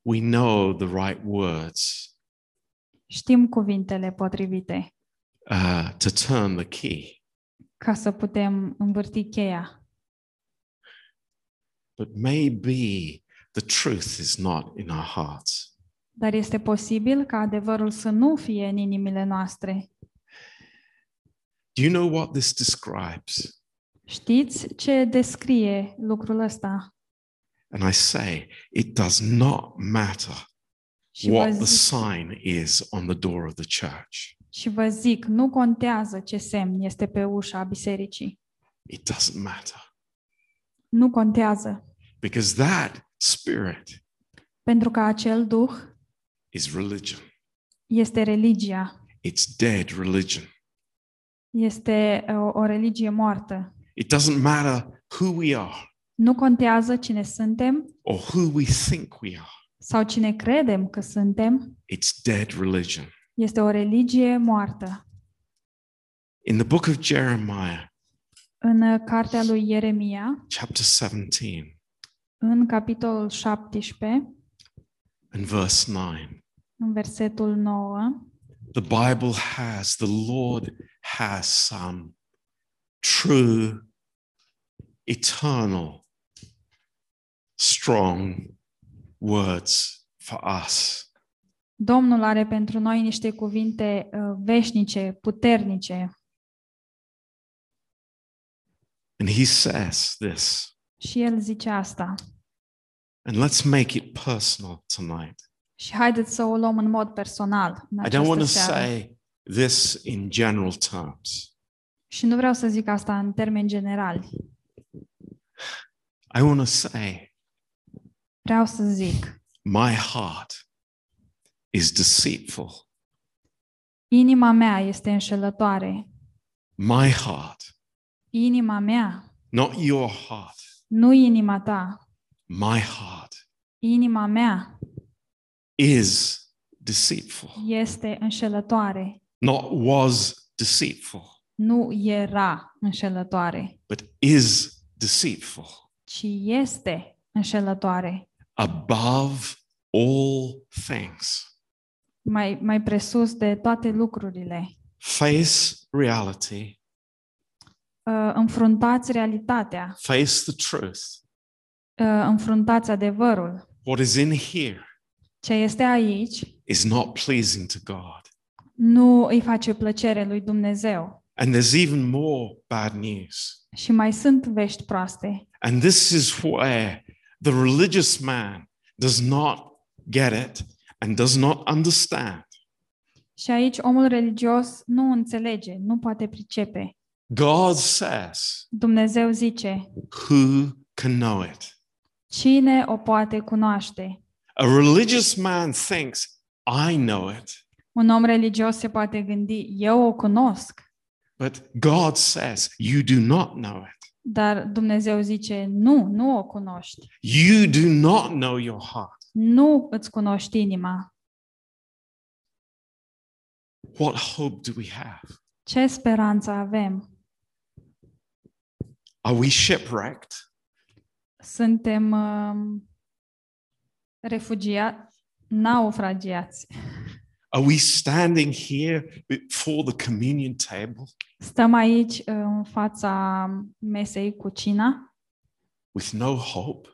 We know the right words Știm cuvintele potrivite uh, to turn the key, ca să putem învârti cheia. but maybe the truth is not in our hearts. Dar este posibil ca adevărul să nu fie în inimile noastre. Do you know what this describes? Știți ce descrie lucrul ăsta? And I say, it does not matter Și vă, what the zic, sign is on the door of the church. și vă zic, nu contează ce semn este pe ușa bisericii. It doesn't matter Nu contează, because that spirit pentru că acel duh is religion. este religia, It's dead religion. este uh, o, o religie moartă. It doesn't matter who we are Nu contează cine suntem or who we think we are. Sau cine credem că suntem, It's dead religion. este o religie moartă. In the book of Jeremiah, În uh, cartea lui Ieremia, chapter 17 în capitolul 17, and verse 9, în versetul 9, the Bible has, the Lord has some true, eternal, strong words for us. Domnul are pentru noi niște cuvinte uh, veșnice, puternice And he says this, și el zice asta. and let's make it personal tonight. Și haideți să o luăm în mod personal în I don't want această to seară. say this in general terms. Și nu vreau să zic asta în termeni generali. I want to say Vreau să zic, my heart is deceitful. inima mea este înșelătoare. My heart, Inima mea, not your heart. nu inima ta. My heart Inima mea is deceitful, este înșelătoare. not was deceitful, Nu era înșelătoare, but is deceitful ci este înșelătoare. Above all things. Mai, mai presus de toate lucrurile. Face reality, Uh, înfruntați realitatea, face the truth. uh, înfruntați adevărul. What is in here Ce este aici is not pleasing to God. nu îi face plăcere lui Dumnezeu. And there's even more bad news. Și mai sunt vești proaste. And this is where the religious man does not get it and does not understand. Și aici omul religios nu înțelege, nu poate pricepe. God says, Dumnezeu zice, Who can know it? cine o poate cunoaște? A religious man thinks, I know it. Un om religios se poate gândi, eu o cunosc, But God says, You do not know it. Dar Dumnezeu zice, nu, nu o cunoști. You do not know your heart. Nu îți cunoști inima. What hope do we have? Ce speranță avem? Are we shipwrecked? Suntem um, refugiați, naufragiați. Are we standing here before the communion table Stăm aici uh, în fața mesei cu cina, with no hope?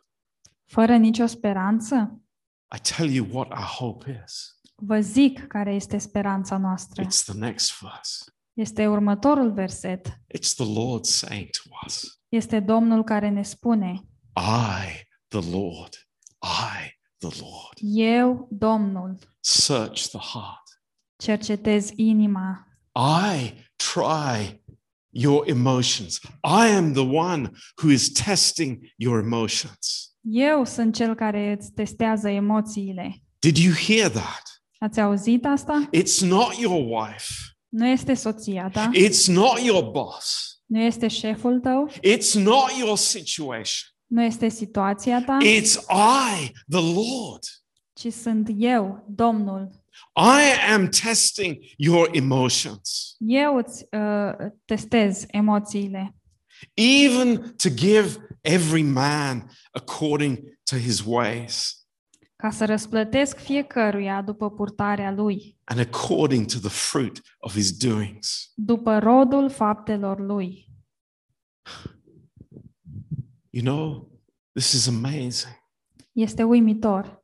fără nicio speranță? I tell you what our hope is. Vă zic care este speranța noastră. It's the next verse. Este următorul verset. It's the Lord saying to us, Este Domnul care ne spune, I, the Lord, I, the Lord, eu, Domnul, search the heart. cercetez inima, I try your emotions. I am the one who is testing your emotions. eu sunt cel care îți testează emoțiile. Did you hear that? Ați auzit asta? It's not your wife. Nu este soția ta, It's not your boss. nu este șeful tău, It's not your situation. Nu este situația ta, It's I, the Lord. ci sunt eu, Domnul. I am testing your emotions, Eu îți uh, testez emoțiile, even to give every man according to his ways ca să răsplătesc fiecăruia după purtarea lui, and according to the fruit of his doings. după rodul faptelor lui. You know, this is amazing. Este uimitor.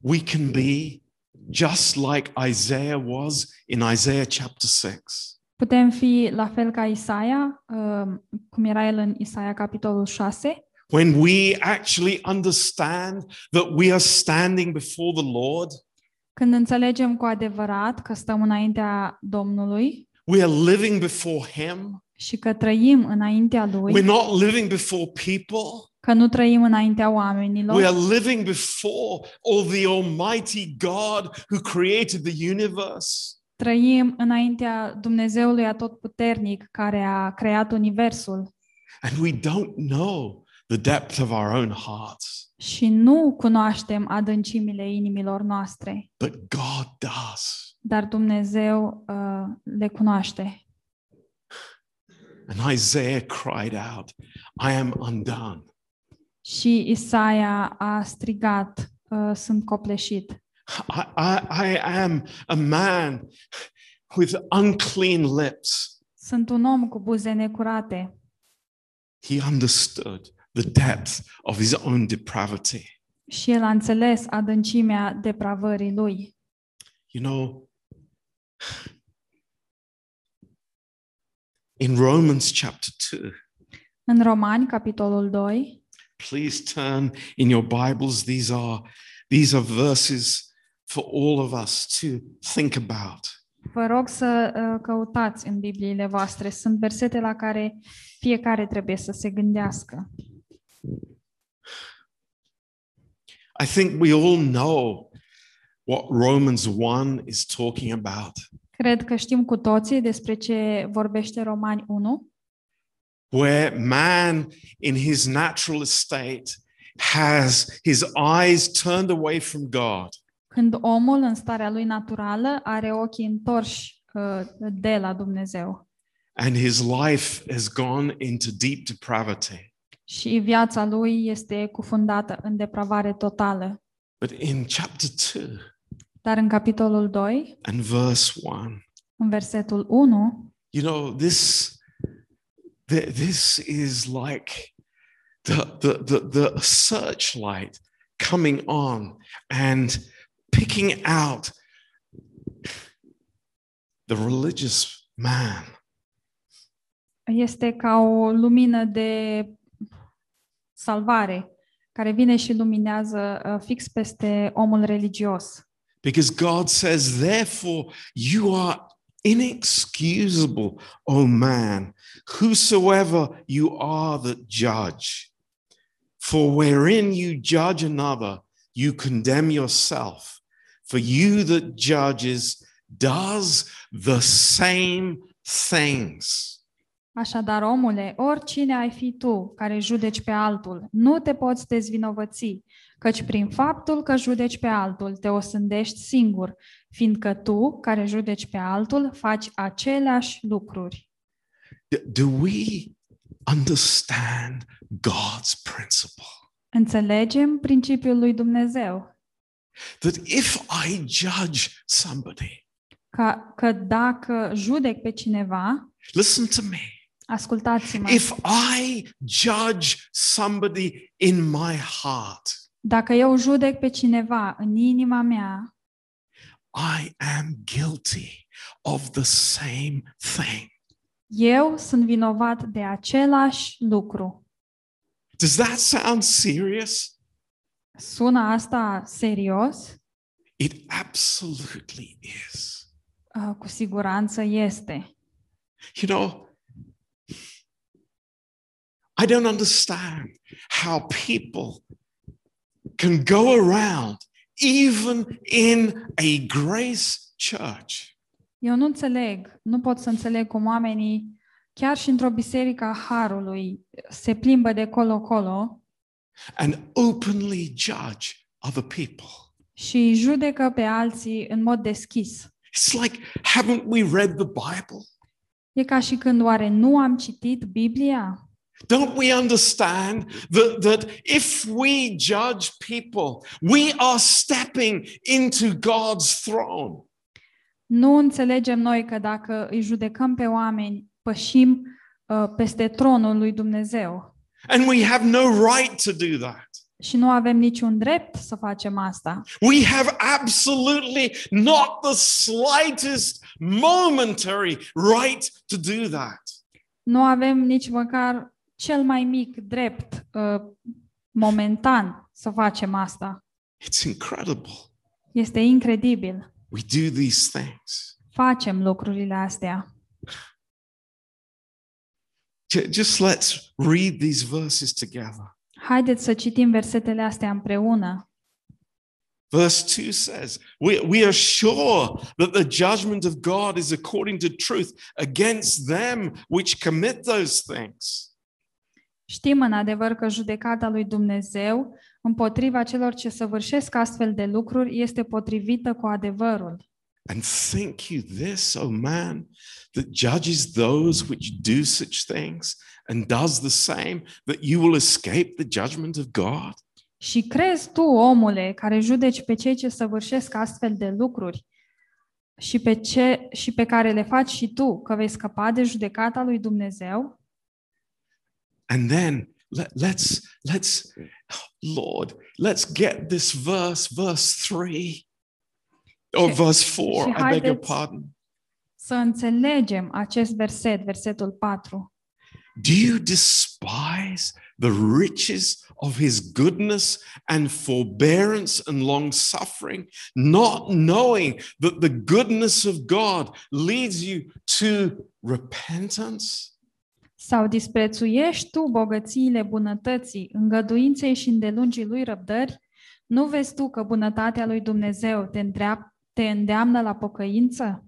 We can be just like Isaiah was in Isaiah chapter 6. Putem fi la fel ca Isaia, uh, cum era el în Isaia capitolul 6, When we actually understand that we are standing before the Lord, când înțelegem cu adevărat că stăm înaintea Domnului we are living before Him. Și că trăim înaintea Lui, We're not living before people. că nu trăim înaintea We oamenilor, are living before all the Almighty God who created the universe. trăim înaintea Dumnezeului Atotputernic care a creat Universul And we don't know the depth of our own hearts, și nu cunoaștem adâncimile inimilor noastre, but God does. dar Dumnezeu uh, le cunoaște. And Isaiah cried out, I am undone. Și Isaia a strigat, uh, sunt copleșit. I, I, I am a man with unclean lips. Sunt un om cu buze necurate. He understood the depth of his own depravity. Și el a înțeles adâncimea depravării lui. You know, in Romans chapter 2, În Romani, capitolul 2, please turn in your Bibles. These are, these are verses for all of us to think about. vă rog să uh, căutați în Bibliile voastre. Sunt versete la care fiecare trebuie să se gândească. I think we all know what Romans 1 is talking about. Cred că știm cu toții despre ce vorbește Romani 1, where man in his natural estate has his eyes turned away from God când omul în starea lui naturală are ochii întorși uh, de la Dumnezeu and his life has gone into deep depravity. și viața lui este cufundată în depravare totală. But in chapter 2 Dar în capitolul 2, and verse 1, în versetul 1, you know, this, th- this is like the, the, the, the searchlight coming on and picking out the religious man este ca o lumină de salvare care vine și luminează uh, fix peste omul religios. Because God says, therefore, you are inexcusable, O man, whosoever you are that judge. For wherein you judge another, you condemn yourself. For you that judges does the same things. Așadar, omule, oricine ai fi tu care judeci pe altul, nu te poți dezvinovăți, căci prin faptul că judeci pe altul te osândești singur, fiindcă tu, care judeci pe altul, faci aceleași lucruri. D- Do we understand God's principle? Înțelegem principiul lui Dumnezeu, That if I judge somebody, că, că dacă judec pe cineva, listen to me, ascultați-mă, if I judge somebody in my heart, dacă eu judec pe cineva în inima mea, I am guilty of the same thing. eu sunt vinovat de același lucru. Does that sound serious? Sună asta serios? It absolutely is. Uh, Cu siguranță este. You know, I don't understand how people can go around, even in a grace church, Eu nu înțeleg, nu pot să înțeleg cum oamenii, chiar și într-o biserică a Harului, se plimbă de colo-colo and openly judge other people. și îi judecă pe alții în mod deschis. It's like, haven't we read the Bible? E ca și când oare nu am citit Biblia? Don't we understand that, that if we judge people, we are stepping into God's throne? Nu înțelegem noi că dacă îi judecăm pe oameni, pășim uh, peste tronul lui Dumnezeu And we have no right to do that. și nu avem niciun drept să facem asta. We have absolutely not the slightest momentary right to do that. Nu avem nici măcar cel mai mic drept uh, momentan să facem asta. It's incredible. Este incredibil. We do these things. Facem lucrurile astea. Ju- Just let's read these verses together. Haideți să citim versetele astea împreună. Verse 2 says, we, we are sure that the judgment of God is according to truth against them which commit those things. Știm în adevăr că judecata lui Dumnezeu împotriva celor ce săvârșesc astfel de lucruri este potrivită cu adevărul. And think you this, O man, that judges those which do such things and does the same, that you will escape the judgment of God? Și crezi tu, omule, care judeci pe cei ce săvârșesc astfel de lucruri și pe, ce, și pe care le faci și tu, că vei scăpa de judecata lui Dumnezeu? And then let, let's let's Lord, let's get this verse, verse three. Or Și- verse four, I beg your pardon. Să înțelegem acest verset, versetul 4. Do you despise the riches of his goodness and forbearance and long suffering, not knowing that the goodness of God leads you to repentance? Sau disprețuiești tu bogățiile bunătății, îngăduinței și îndelungii lui răbdări? Nu vezi tu că bunătatea lui Dumnezeu te, îndreap, te îndeamnă la pocăință?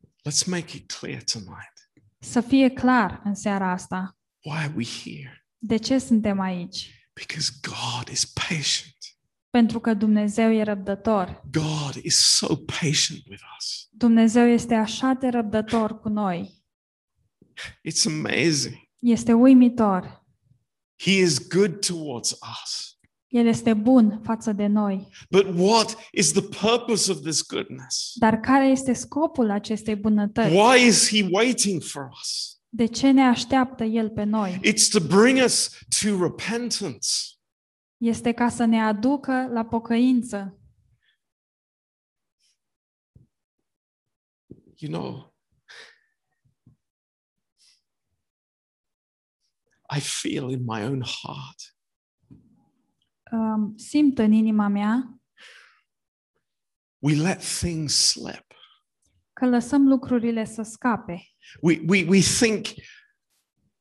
Let's make it clear tonight. Să fie clar în seara asta. Why are we here? De ce suntem aici? Because God is patient. Pentru că Dumnezeu e răbdător. God is so patient with us. Dumnezeu este așa de răbdător cu noi. It's amazing. Este uimitor. He is good towards us. El este bun față de noi. But what is the purpose of this goodness? Dar care este scopul acestei bunătăți? Why is He waiting for us? De ce ne așteaptă El pe noi? It's to bring us to repentance. Este ca să ne aducă la pocăință. You know, I feel in my own heart Um, simt în inima mea we let things slip. că lăsăm lucrurile să scape We, we, we think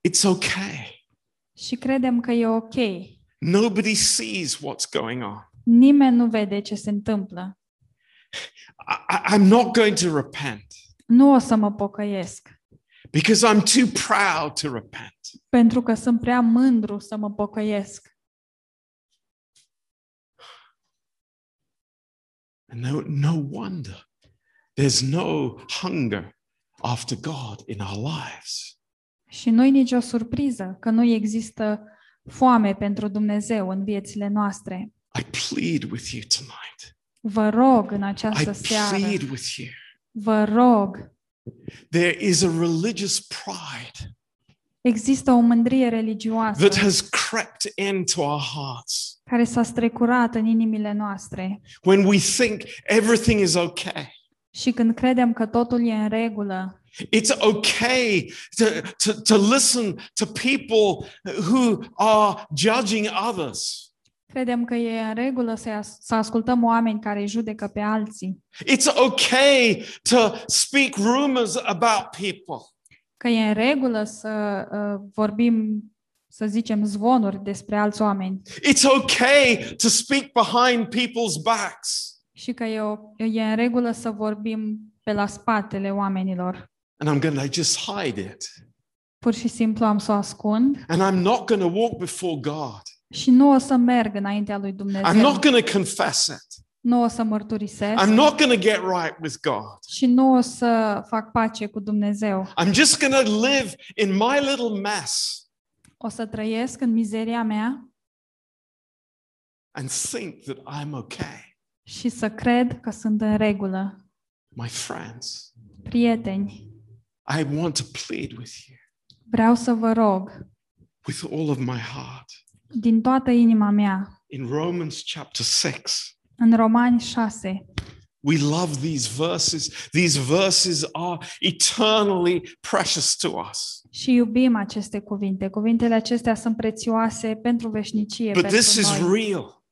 it's okay. și credem că e ok. Nobody sees what's going on. Nimeni nu vede ce se întâmplă. I, I- I'm not going to repent. Nu o să mă pocăiesc. Because I'm too proud to repent. Pentru că sunt prea mândru să mă pocăiesc. And no, no wonder there's no hunger after God in our lives. Și nu-i nicio surpriză că nu există foame pentru Dumnezeu în viețile noastre. I plead with you tonight. Vă rog în I această seară, plead with you. vă rog, There is a religious pride există o mândrie religioasă that has crept into our hearts care s-a strecurat în inimile noastre when we think everything is okay. și când credem că totul e în regulă, It's okay to, to, to listen to people who are judging others. Credem că e în regulă să, as- să ascultăm oameni care îi judecă pe alții, It's okay to speak rumors about people. că e în regulă să uh, vorbim, să zicem, zvonuri despre alți oameni It's okay to speak behind people's backs. și că e, o, e în regulă să vorbim pe la spatele oamenilor. And I'm going to just hide it. Pur și simplu am să o ascund And I'm not going to walk before God. Și nu o să merg înaintea lui I'm Dumnezeu. not going to confess it. Nu o să mărturisesc I'm not going to get right with God. și nu o să fac pace cu Dumnezeu. I'm just going to live in my little mess O să trăiesc în mizeria mea and think that I'm okay. și să cred că sunt în regulă. My friends, Prieteni, I want to plead with you vreau să vă rog with all of my heart. Din toată inima mea, In Romans chapter 6, în Romani 6, we love these verses. These verses are eternally precious to us. și iubim aceste cuvinte. Cuvintele acestea sunt prețioase pentru veșnicie, But this pentru is noi. real.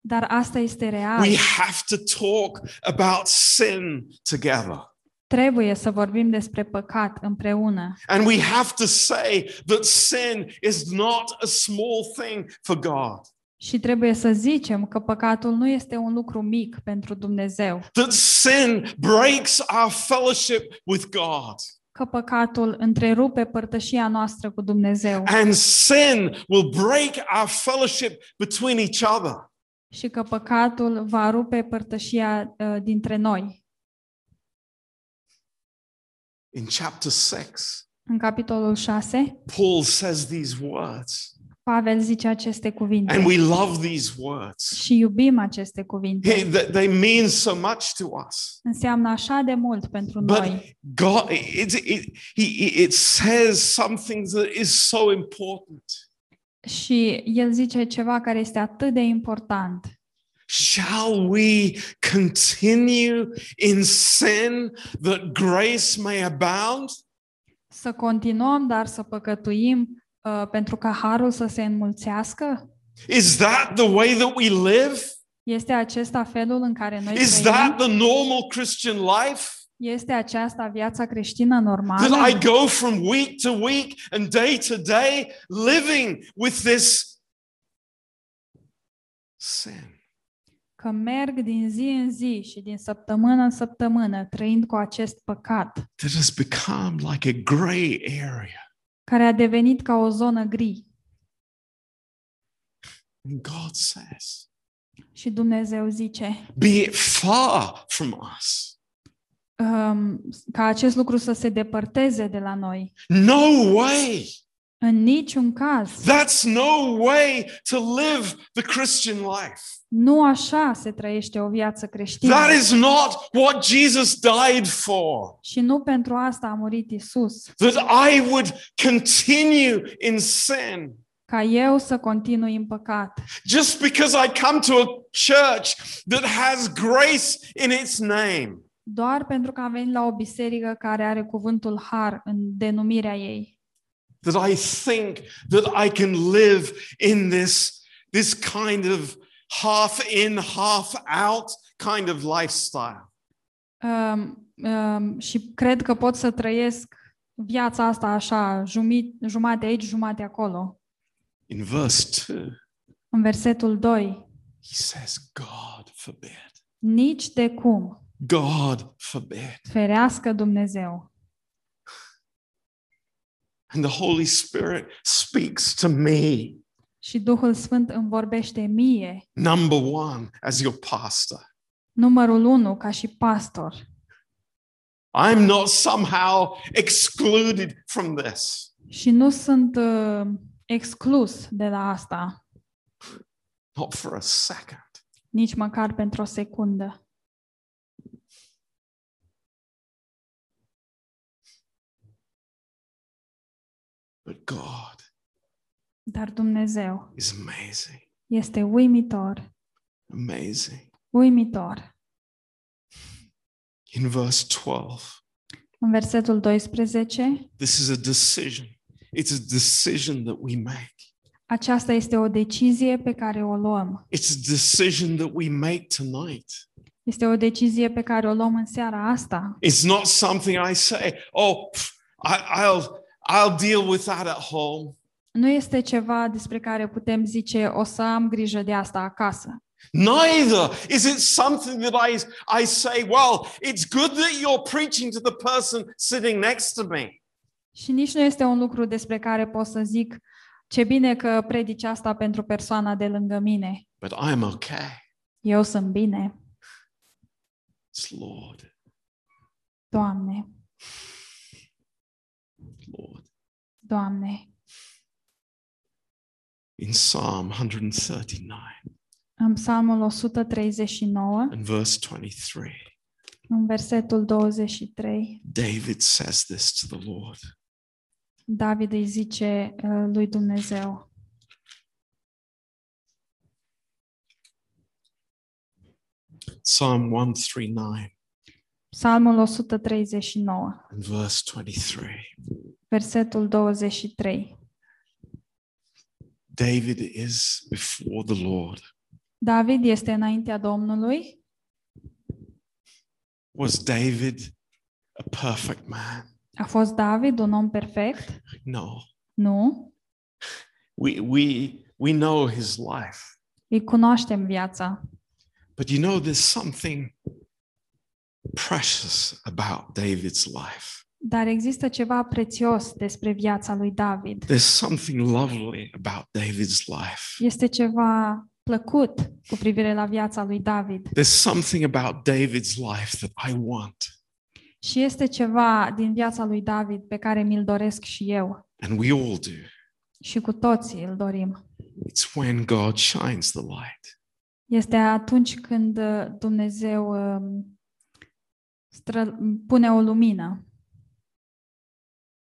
Dar asta este real. We have to talk about sin together. Trebuie să vorbim despre păcat împreună. And we have to say that sin is not a small thing for God. Și trebuie să zicem că păcatul nu este un lucru mic pentru Dumnezeu, That sin breaks our fellowship with God. că păcatul întrerupe părtășia noastră cu Dumnezeu And sin will break our fellowship between each other. și că păcatul va rupe părtășia uh, dintre noi. In chapter 6, În capitolul 6, Paul says these words. Pavel zice aceste cuvinte And we love these words. și iubim aceste Hey, cuvinte. th- They mean so much to us. Înseamnă așa de mult pentru But noi. God, it, it, it, it says something that is so important. Și el zice ceva care este atât de important. Shall we continue in sin that grace may abound? Să continuăm, dar să păcătuim uh, pentru ca harul să se înmulțească? Is that the way that we live? Este acesta felul în care noi Is trăim? that the normal Christian life? Este aceasta viața creștină normală? That I go from week to week and day to day living with this sin. Că merg din zi în zi și din săptămână în săptămână trăind cu acest păcat, that has become like a gray area. care a devenit ca o zonă gri. And God says, Și Dumnezeu zice Be it far from us. um, ca acest lucru să se depărteze de la noi. No way. În niciun caz. That's no way to live the Christian life. Nu așa se trăiește o viață creștină. That is not what Jesus died for. Și nu pentru asta a murit Isus, That I would continue in sin. ca eu să continui în păcat. Just because I come to a church that has grace in its name. Doar pentru că am venit la o biserică care are cuvântul har în denumirea ei. that I think that I can live in this, this kind of half in, half out kind of lifestyle. Um, um, și cred că pot să trăiesc viața asta așa, jumit, jumate aici, jumate acolo. In verse 2, În versetul 2, he says, God forbid. nici de cum, God forbid. ferească Dumnezeu. And the Holy Spirit speaks to me, Și Duhul Sfânt îmi vorbește mie, number one, as your pastor. numărul unu, ca și pastor. I'm not somehow excluded from this. Și nu sunt uh, exclus de la asta, Not for a second. nici măcar pentru o secundă. But God Dar Dumnezeu is amazing. este uimitor, Amazing. uimitor. In verse 12, În versetul 12, this is a decision. It's a decision that we make. aceasta este o decizie pe care o luăm. It's a decision that we make tonight. Este o decizie pe care o luăm în seara asta. It's not something I say, oh, pff, I, I'll, I'll deal with that at home. Nu este ceva despre care putem zice o să am grijă de asta acasă. Neither is it something that I, I say, well, it's good that you're preaching to the person sitting next to me. Și nici nu este un lucru despre care pot să zic ce bine că predici asta pentru persoana de lângă mine. But I'm okay. Eu sunt bine, It's Lord, Doamne, Lord. Doamne. In Psalm 139 În Psalmul 139, and verse 23, în versetul 23, David says this to the Lord. David îi zice uh, lui Dumnezeu, Psalm 139 Psalmul 139, and verse 23. versetul 23. David is before the Lord. David este înaintea Domnului. Was David a perfect man? A fost David un om perfect? No. Nu. We, we, we know his life. Îi cunoaștem viața. But you know, there's something precious about David's life. Dar există ceva prețios despre viața lui David. There's something lovely about David's life. Este ceva plăcut cu privire la viața lui David. There's something about David's life that I want. Și este ceva din viața lui David pe care mi-l doresc și eu. And we all do. Și cu toții îl dorim. It's when God shines the light. Este atunci când uh, Dumnezeu um, stră, pune o lumină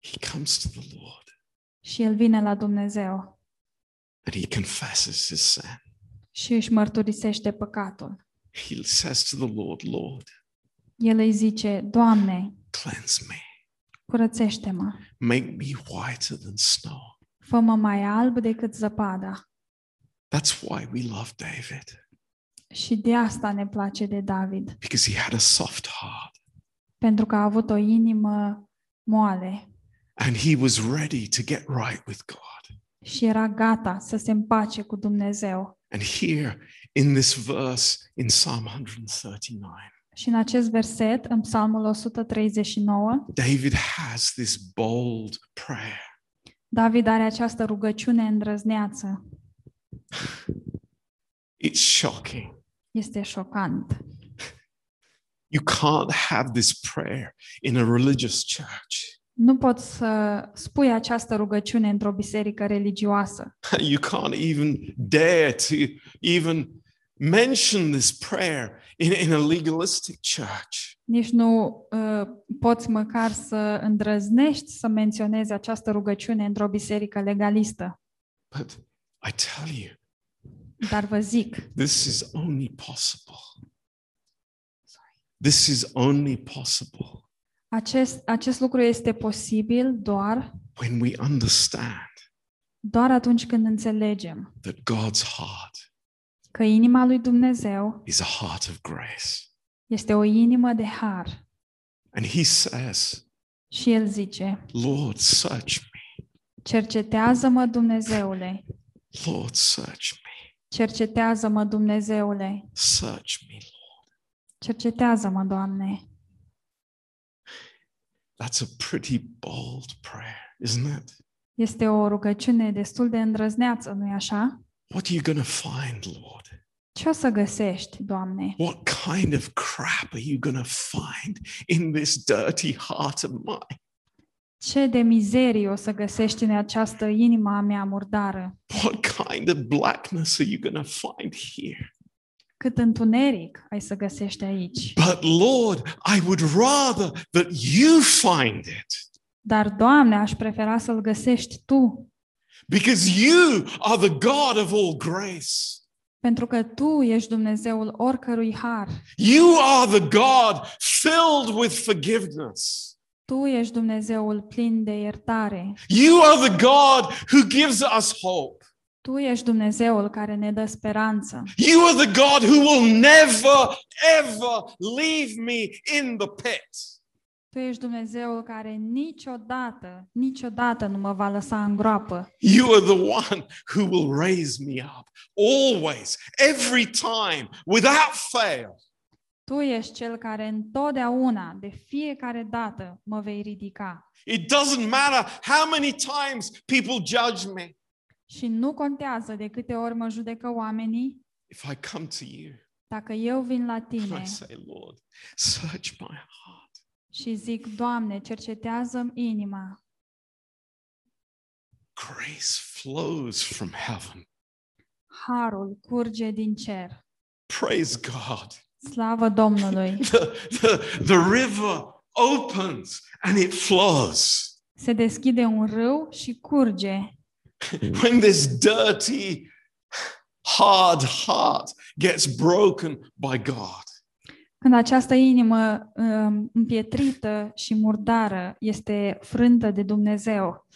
He comes to the Lord și el vine la Dumnezeu and he confesses his sin. și își mărturisește păcatul. He says to the Lord, Lord, El îi zice, Doamne, cleanse me. curățește-mă, Make me whiter than snow. fă-mă mai alb decât zăpada. That's why we love David, Și de asta ne place de David, because he had a soft heart pentru că a avut o inimă moale and he was ready to get right with God. și era gata să se împace cu Dumnezeu. And here in this verse in Psalm 139, Și în acest verset, în Psalmul 139, David has this bold prayer. David are această rugăciune îndrăzneață. It's shocking. Este șocant. You can't have this prayer in a religious church. Nu poți să spui această rugăciune într-o biserică religioasă. You can't even dare to even mention this prayer in, in a legalistic church. Nici nu uh, poți măcar să îndrăznești să menționezi această rugăciune într-o biserică legalistă. But I tell you, Dar vă zic, this is only possible. This is only possible acest, acest lucru este posibil doar, when we understand doar atunci când înțelegem that God's heart că inima lui Dumnezeu is a heart of grace. este o inimă de har. And he says, Și el zice, Lord, search me. cercetează-mă Dumnezeule, Lord, search me. cercetează-mă Dumnezeule, Search me, Lord. cercetează-mă, Doamne. That's a pretty bold prayer, isn't it? Este o rugăciune destul de îndrăzneață, nu-i așa? What are you going to find, Lord? Ce o să găsești, Doamne? What kind of crap are you going to find in this dirty heart of mine? Ce de mizerie o să găsești în această inimă a mea murdară? What kind of blackness are you going to find here? Cât întuneric ai să găsești aici. But Lord, I would rather that you find it Dar, Doamne, aș prefera să-l găsești Tu, because you are the God of all grace. pentru că Tu ești Dumnezeul oricărui har. You are the God filled with forgiveness. Tu ești Dumnezeul plin de iertare. You are the God who gives us hope. Tu ești Dumnezeul care ne dă speranță. You are the God who will never, ever leave me in the pit. Tu ești Dumnezeul care niciodată, niciodată nu mă va lăsa în groapă. You are the one who will raise me up always, every time, without fail. Tu ești cel care întotdeauna, de fiecare dată, mă vei ridica. It doesn't matter how many times people judge me. Și nu contează de câte ori mă judecă oamenii, If I come to you, dacă eu vin la tine I say, Lord, search my heart. și zic, Doamne, cercetează-mi inima, Grace flows from heaven. harul curge din cer. Praise God. Slavă Domnului! The, the, the river opens and it flows. Se deschide un râu și curge. When this dirty, hard heart gets broken by God, Când această inimă um, împietrită și murdară este frântă de Dumnezeu,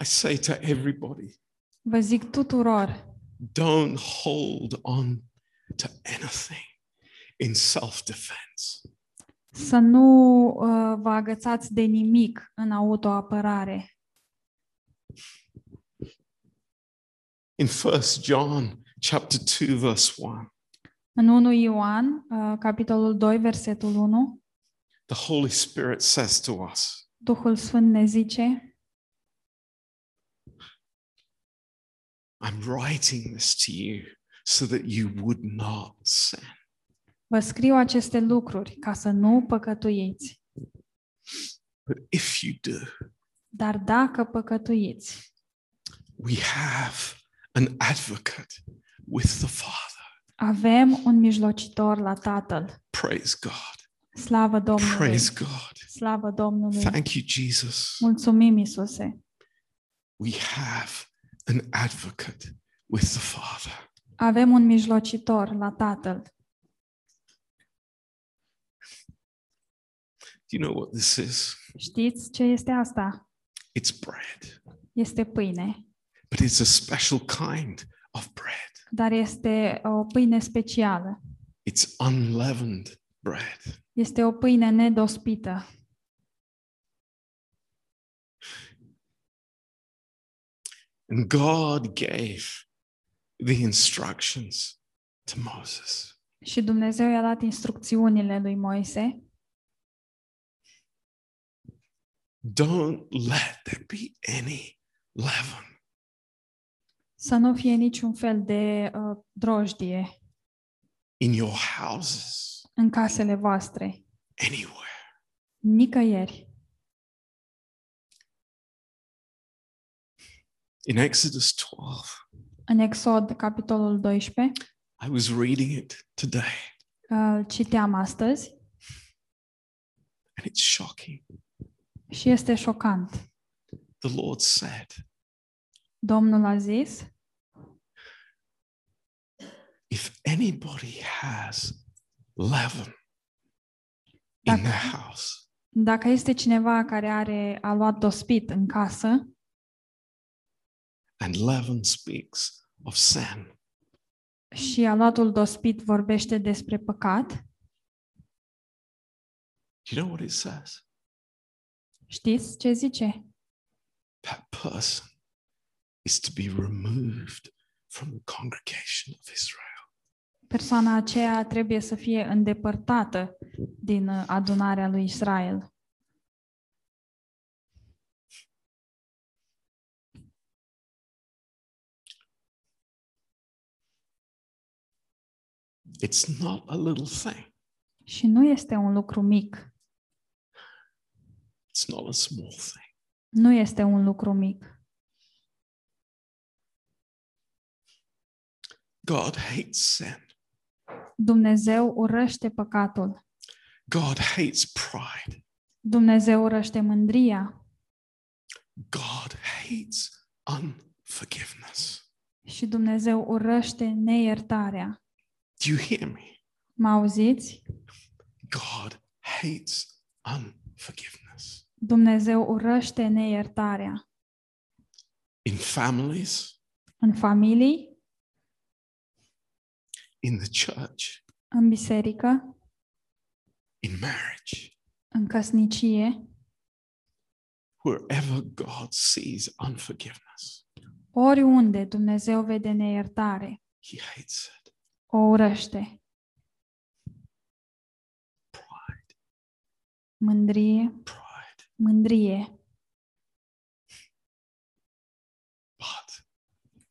I say to everybody, vă zic tuturor, don't hold on to anything in self defense. să nu uh, vă agățați de nimic în autoapărare. In 1 John chapter 2 verse 1, În 1 Ioan, uh, capitolul 2, versetul 1, the Holy Spirit says to us, Duhul Sfânt ne zice, I'm writing this to you so that you would not sin. vă scriu aceste lucruri ca să nu păcătuiți. But if you do, Dar dacă păcătuiți, we have an advocate with the Father. avem un mijlocitor la Tatăl. Praise God. Slavă Domnului! Praise God. Slavă Domnului! Thank you, Jesus. Mulțumim, Isuse! We have an advocate with the Father. Avem un mijlocitor la Tatăl. Do you know what this is? Știți ce este asta? It's bread, Este pâine, but it's a special kind of bread. dar este o pâine specială. It's unleavened bread. Este o pâine nedospită. And God gave the instructions to Moses. Și Dumnezeu i-a dat instrucțiunile lui Moise. Don't let there be any leaven. Să nu fie niciun fel de uh, drojdie in your houses, în casele voastre, anywhere. nicăieri. In Exodus 12, În Exod, capitolul 12, I was reading it today, îl citeam astăzi and it's shocking. și este șocant. The Lord said, Domnul a zis, If anybody has leaven in Dacă- their house, dacă este cineva care are a luat dospit în casă and leaven speaks of sin, și aluatul dospit vorbește despre păcat, do you know what it says? știți ce zice? That person is to be removed from the congregation of Israel. Persoana aceea trebuie să fie îndepărtată din uh, adunarea lui Israel. It's not a little thing. Și nu este un lucru mic. It's not a small thing. Nu este un lucru mic. God hates sin. Dumnezeu urăște păcatul. God hates pride. Dumnezeu urăște mândria God hates unforgiveness. și Dumnezeu urăște neiertarea. Do you hear me? Mă auziți? God hates unforgiveness. Dumnezeu urăște neiertarea. In families, În familii, in the church, în biserică, in marriage, în căsnicie, wherever God sees unforgiveness, oriunde Dumnezeu vede neiertare, He hates it. o urăște. Pride, Mândrie, pride. mândrie, But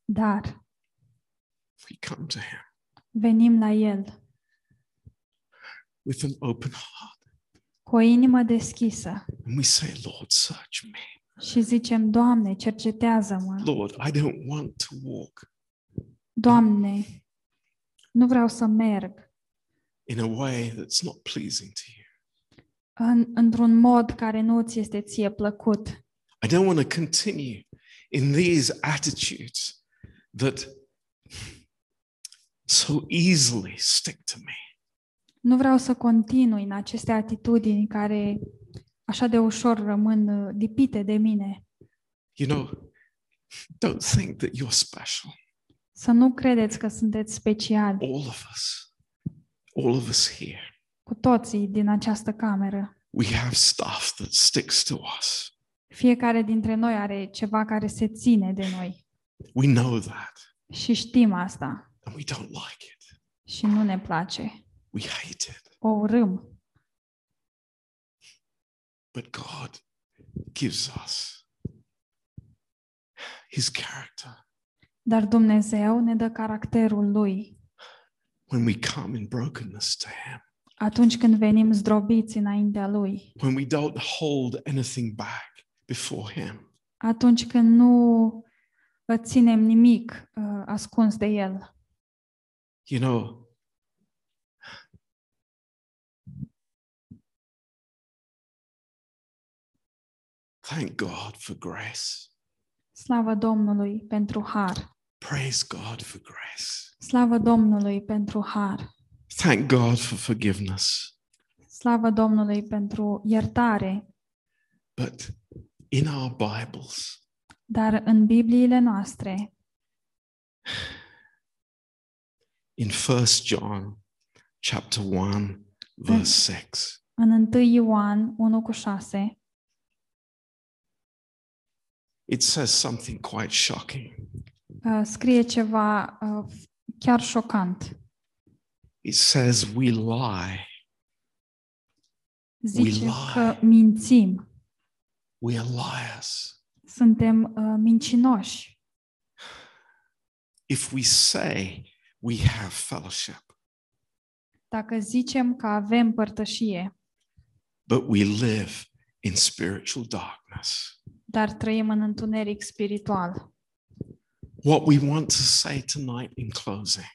dar we come to Him venim la El with an open heart cu o inimă deschisă and we say, Lord, search me. și zicem, Doamne, cercetează-mă. Lord, I don't want to walk Doamne, nu vreau să merg in a way that's not pleasing to you. în, într-un mod care nu ți este ție plăcut. I don't want to continue in these attitudes that so easily stick to me. Nu vreau să continui în aceste atitudini care așa de ușor rămân uh, lipite de mine. You know, don't think that you're special. Să nu credeți că sunteți speciali All of us, all of us here, cu toții din această cameră. we have stuff that sticks to us. Fiecare dintre noi are ceva care se ține de noi We know that și știm asta and we don't like it. și nu ne place. We hate it. O urâm. But God gives us His character Dar Dumnezeu ne dă caracterul Lui when we come in brokenness to Him, atunci când venim zdrobiți înaintea Lui, when we don't hold anything back before Him. atunci când nu uh, ținem nimic uh, ascuns de El. You know, thank God for grace. Slavă Domnului pentru har. Praise God for grace. Slavă Domnului pentru har. Thank God for forgiveness. Slavă Domnului pentru iertare. But in our Bibles, Dar în Bibliile noastre, in 1 John chapter 1, verse 6, în 1 Ioan 1 cu 6, it says something quite shocking. uh, scrie ceva uh, chiar șocant. It says, We lie, Zice lie. că mințim, we are liars. suntem uh, mincinoși. If we say we have fellowship, Dacă zicem că avem părtășie, but we live in spiritual darkness. dar trăim în întuneric spiritual. What we want to say tonight in closing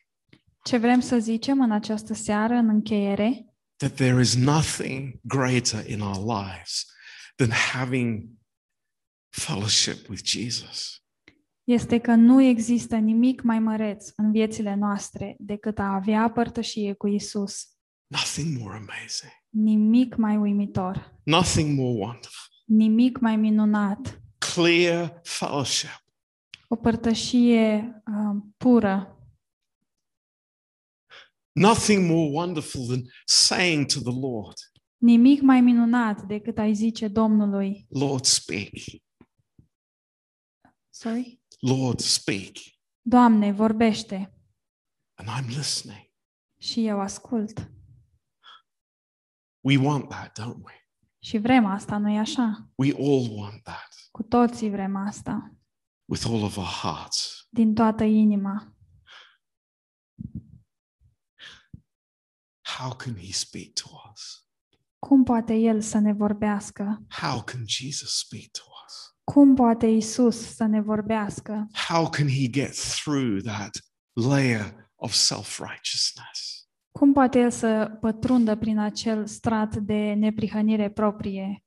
Ce vrem să zicem în această seară, în încheiere, that there is nothing greater in our lives than having fellowship with Jesus. Este că nu există nimic mai măreț în viețile noastre decât a avea părtășie cu Isus. Nothing more amazing, Nimic mai uimitor, nothing more wonderful. nimic mai minunat. Clear fellowship, O părtășie uh, pură, nothing more wonderful than saying to the Lord, nimic mai minunat decât ai zice Domnului. Lord, speak. Sorry? Lord, speak. Doamne, vorbește And I'm listening. și eu ascult. We want that, don't we? Și vrem asta, nu-i așa? We all want that Cu toții vrem asta, with all of our hearts. din toată inima. How can he speak to us? Cum poate El să ne vorbească? How can Jesus speak to us? Cum poate Isus să ne vorbească? How can he get through that layer of self righteousness? Cum poate El să pătrundă prin acel strat de neprihănire proprie?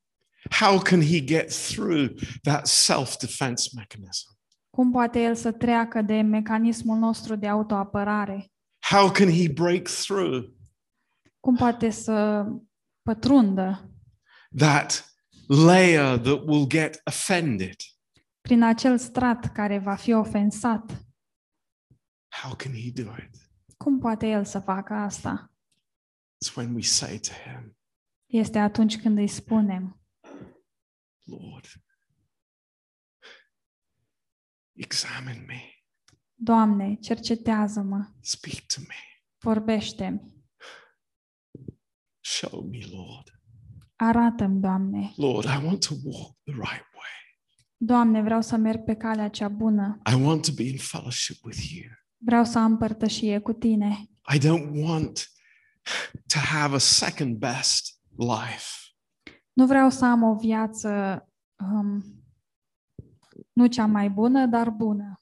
How can he get through that self defense mechanism? Cum poate El să treacă de mecanismul nostru de autoapărare? How can he break through Cum poate să pătrundă that layer that will get offended? prin acel strat care va fi ofensat? How can he do it? Cum poate El să facă asta? It's when we say to him, Este atunci când îi spunem, Lord, examine me, Doamne, cercetează-mă, speak to me, vorbește-mi, show me, Lord. Arată-mi, Doamne. Lord, I want to walk the right way. Doamne, vreau să merg pe calea cea bună. I want to be in fellowship with you. Vreau să am părtășie cu Tine. I don't want to have a second best life. Nu vreau să am o viață um, nu cea mai bună, dar bună.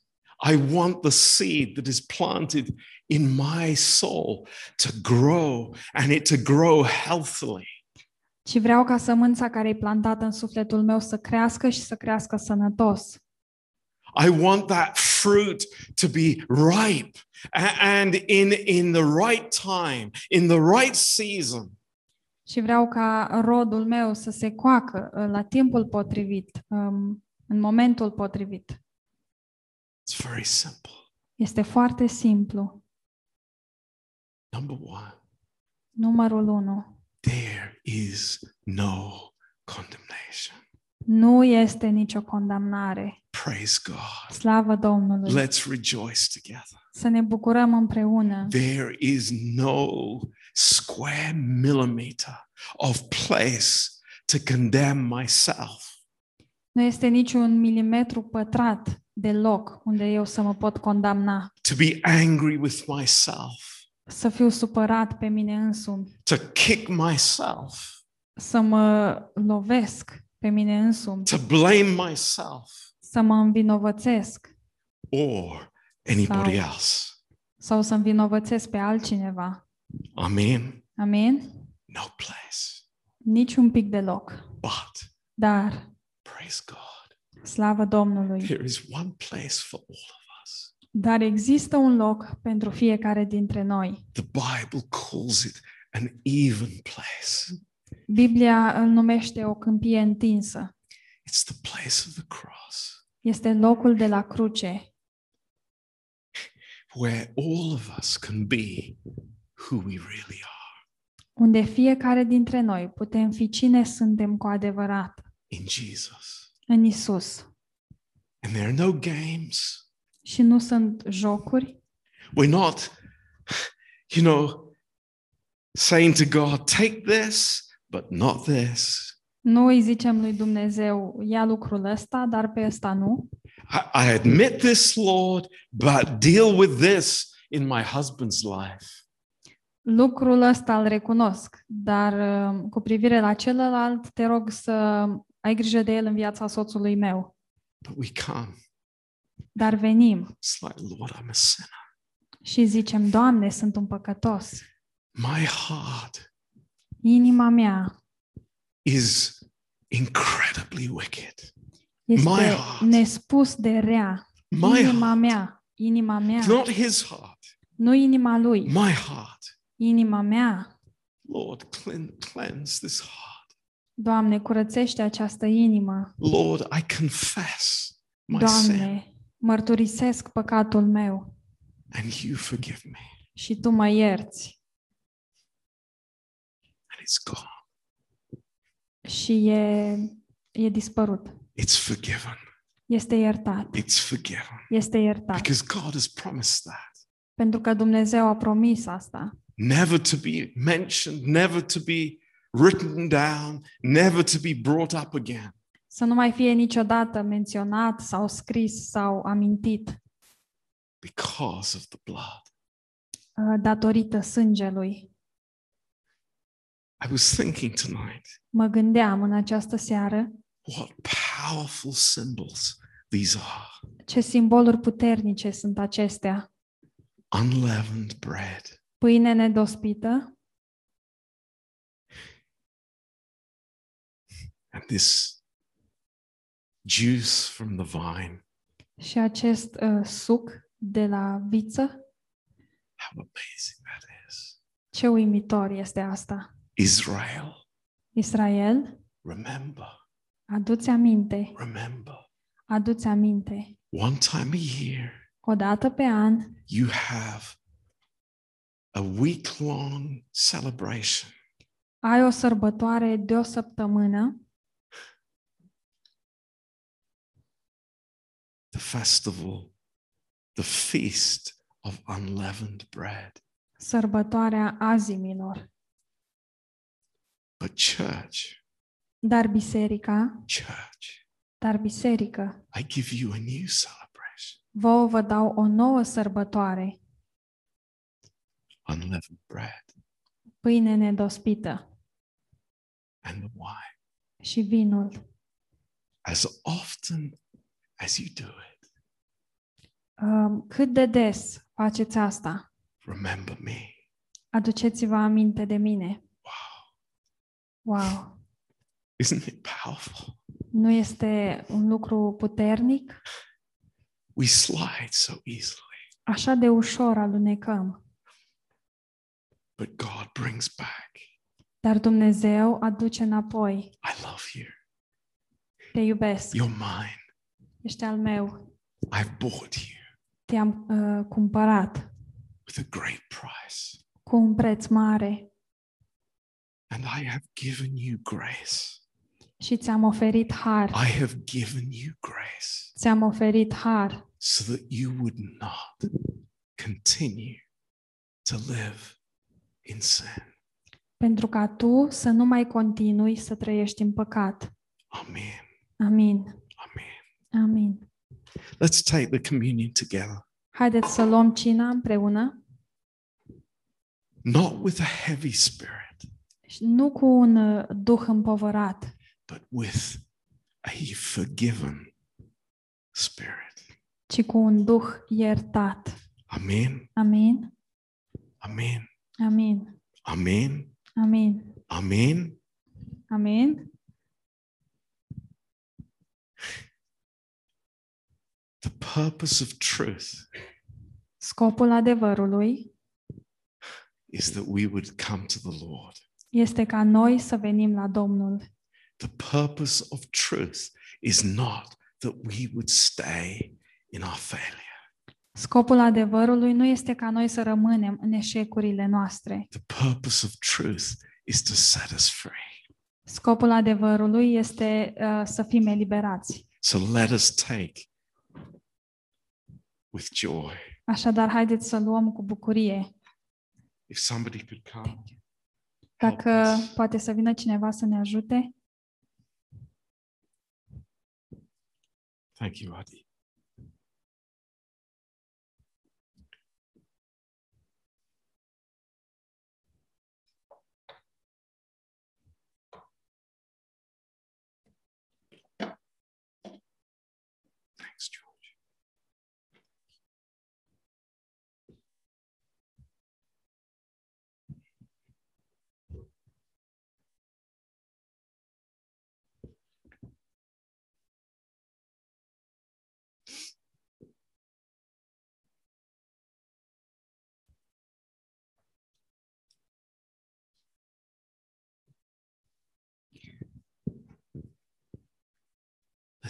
I want the seed that is planted in my soul to grow and it to grow healthily. Ci vreau ca sămânța care e plantată în sufletul meu să crească și să crească sănătos. I want that fruit to be ripe a- and in, in the right time, in the right season. Și vreau ca rodul meu să se coacă uh, la timpul potrivit, um, în momentul potrivit. It's very simple. Este foarte simplu. Number one, Numărul 1. there is no condemnation. Nu este nicio condamnare. Praise God. Slavă Domnului! Let's rejoice together. Să ne bucurăm împreună. There is no square millimeter of place to condemn myself. Nu este niciun milimetru pătrat de loc unde eu să mă pot condamna, to be angry with myself, să fiu supărat pe mine însumi, to kick myself, să mă lovesc pe mine însumi, to blame myself să mă învinovățesc or anybody Sau- else. sau să învinovățesc pe altcineva. Amen. Amin? No place. Nici un pic deloc. But Dar, praise God, slavă Domnului, there is one place for all of us. Dar există un loc pentru fiecare dintre noi. The Bible calls it an even place. Biblia îl numește o câmpie întinsă. It's the place of the cross Este locul de la cruce, where all of us can be who we really are unde fiecare dintre noi putem fi cine suntem cu adevărat, in Jesus. în Isus. And there are no games. Și nu sunt jocuri, We're not, you know, saying to God, take this, but not this. nu îi zicem lui Dumnezeu, ia lucrul ăsta, dar pe ăsta nu. I, I admit this, Lord, but deal with this in my husband's life. Lucrul ăsta îl recunosc, dar uh, cu privire la celălalt, te rog să ai grijă de el în viața soțului meu. But we come. Dar venim It's like, Lord, I'm a sinner. și zicem, Doamne, sunt un păcătos. My heart Inima mea is incredibly wicked. este My heart. nespus de rea. My Inima heart. mea, inima mea, It's not his heart. nu inima lui, My heart. inima mea. Lord, clean, cleanse this heart. Doamne, curățește această inimă. Lord, I confess my sin Doamne, mărturisesc păcatul meu and you forgive me. și Tu mă ierți. And it's gone. Și e, e dispărut. It's forgiven. Este iertat. It's forgiven. Este iertat. Because God has promised that. Pentru că Dumnezeu a promis asta. Never to be mentioned, never to be written down, never to be brought up again. Să nu mai fie niciodată menționat sau scris sau amintit because of the blood. uh, datorită sângelui. I was thinking tonight, Mă gândeam în această seară what powerful symbols these are. ce simboluri puternice sunt acestea. Unleavened bread, Pâine nedospită and this juice from the vine. și acest uh, suc de la viță. How amazing that is. Ce uimitor este asta. Israel, Israel, remember, aduți aminte, remember, aduți aminte. one time a year, O dată pe an you have a week long celebration ai o sărbătoare de o săptămână, the festival, the feast of unleavened bread. sărbătoarea azimilor. But, church, Dar biserica, church, dar biserică, I give you a new celebration vouă vă dau o nouă sărbătoare, unleavened bread pâine nedospită and the wine. și vinul. As often as you do it, Um, Cât de des faceți asta? remember me. Aduceți-vă aminte de mine. Wow. Wow! Isn't it powerful? Nu este un lucru puternic? We slide so easily, Așa de ușor alunecăm. but God brings back. Dar Dumnezeu aduce înapoi. I love you. Te iubesc. You're mine. Ești al meu. I've bought you Te-am uh, cumpărat with a great price. cu un preț mare And I have given you grace. și ți-am oferit har. I have given you grace Ți-am oferit har so that you would not continue to live in sin. pentru ca tu să nu mai continui să trăiești în păcat. Amen. Amin. Amen. Amin. Let's take the communion together. Haideți să luăm cina împreună, Not with a heavy spirit, și nu cu un uh, duh împovărat, but with a forgiven spirit. ci cu un duh iertat. Amen. Amin. Amen. Amin. Amen. Amin. Amen. Amin. The purpose of truth Scopul adevărului is that we would come to the Lord. este ca noi să venim la Domnul. The purpose of truth is not that we would stay in our failure. Scopul adevărului nu este ca noi să rămânem în eșecurile noastre. The purpose of truth is to set us free. Scopul adevărului este uh, să fim eliberați. So let us take with joy. Așadar, haideți să luăm cu bucurie. If somebody could come, help Dacă us. poate să vină cineva să ne ajute. Thank you, Adi.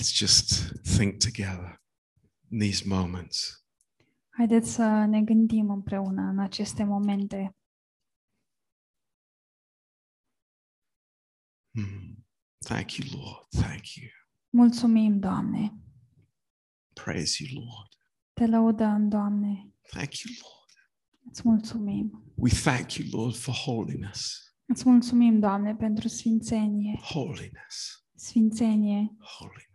Let's just think together in these moments. Haideți să ne gândim împreună în aceste momente. Hmm. Thank you, Lord. Thank you. Mulțumim, Doamne. Praise you, Lord. Te lăudăm, Doamne. Thank you, Lord. Îți mulțumim. We thank you, Lord, for holiness. Îți mulțumim, Doamne, pentru sfințenie. Holiness. Sfințenie. Holiness.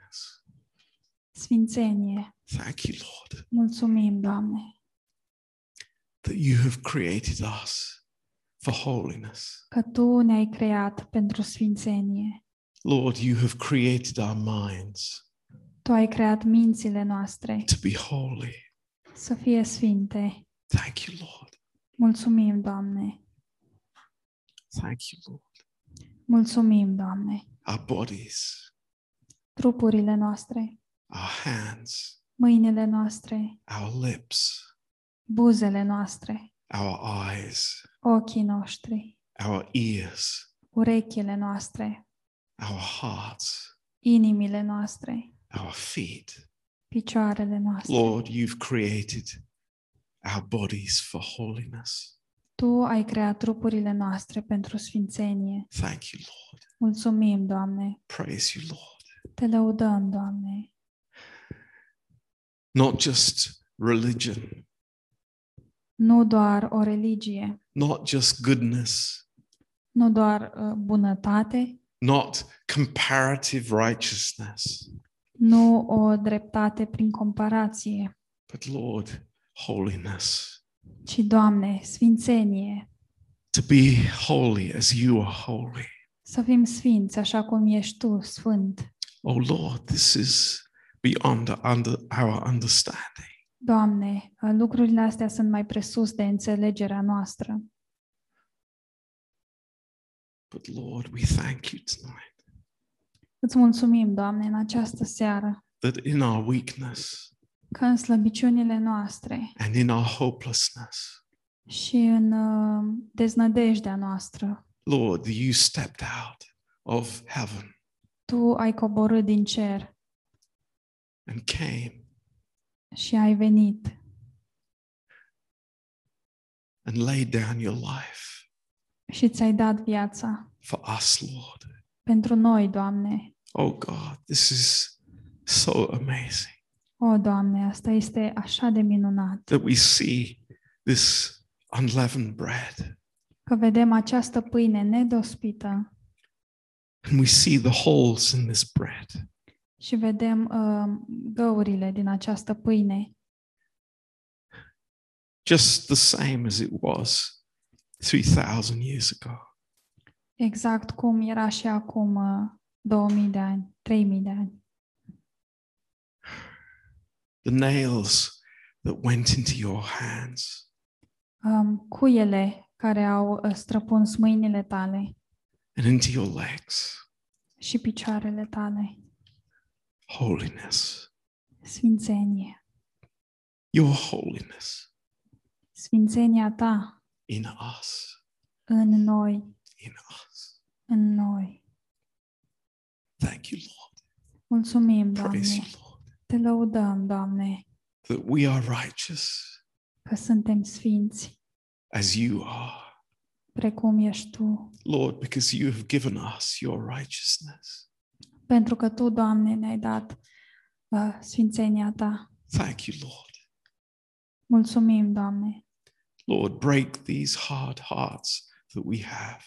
Sfințenie. Thank you, Lord, Mulțumim, Doamne, that you have created us for holiness. că Tu ne-ai creat pentru sfințenie. Lord, you have created our minds Tu ai creat mințile noastre to be holy. să fie sfinte. Thank you, Lord. Mulțumim, Doamne! Thank you, Lord. Mulțumim, Doamne! Our bodies, Trupurile noastre, our hands, mâinile noastre, our lips, buzele noastre, our eyes, ochii noștri, our ears, urechile noastre, our hearts, inimile noastre, our feet. picioarele noastre. Lord, you've created our bodies for holiness. Tu ai creat trupurile noastre pentru sfințenie. Thank you, Lord. Mulțumim, Doamne! Praise you, Lord. Te lăudăm, Doamne! Not just religion, Nu doar o religie, not just goodness, nu doar uh, bunătate, not comparative righteousness, nu o dreptate prin comparație, but Lord, holiness. ci, Doamne, sfințenie, To be holy as you are holy. să fim sfinți așa cum ești Tu, sfânt. Oh Lord, this is beyond under our understanding. Doamne, uh, lucrurile astea sunt mai presus de înțelegerea noastră. But Lord, we thank you tonight Îți mulțumim, Doamne, în această seară, that in our weakness că în slăbiciunile noastre and in our hopelessness, și în uh, deznădejdea noastră, Lord, you stepped out of heaven Tu ai coborât din cer and came și ai venit and laid down your life și ți-ai dat viața for us, Lord. pentru noi, Doamne. Oh God, this is so amazing O, Doamne, asta este așa de minunat that we see this unleavened bread că vedem această pâine nedospită and we see the holes in this bread. Și vedem uh, găurile din această pâine, just the same as it was 3,000 years ago. exact cum era și acum uh, 2000 de ani, 3000 de ani. The nails that went into your hands, Um, cuiele care au uh, străpuns mâinile tale and into your legs. și picioarele tale, Holiness. sfințenie, Your holiness sfințenia ta in us. în noi, In us. în noi. Thank you, Lord. Mulțumim, Praise Doamne, you, Lord. te lăudăm, Doamne, That we are righteous că suntem sfinți, as you are. precum ești Tu, Lord, because you have given us your righteousness. Pentru că Tu, Doamne, ne-ai dat uh, sfințenia Ta. Thank you, Lord. Mulțumim, Doamne. Lord, break these hard hearts that we have.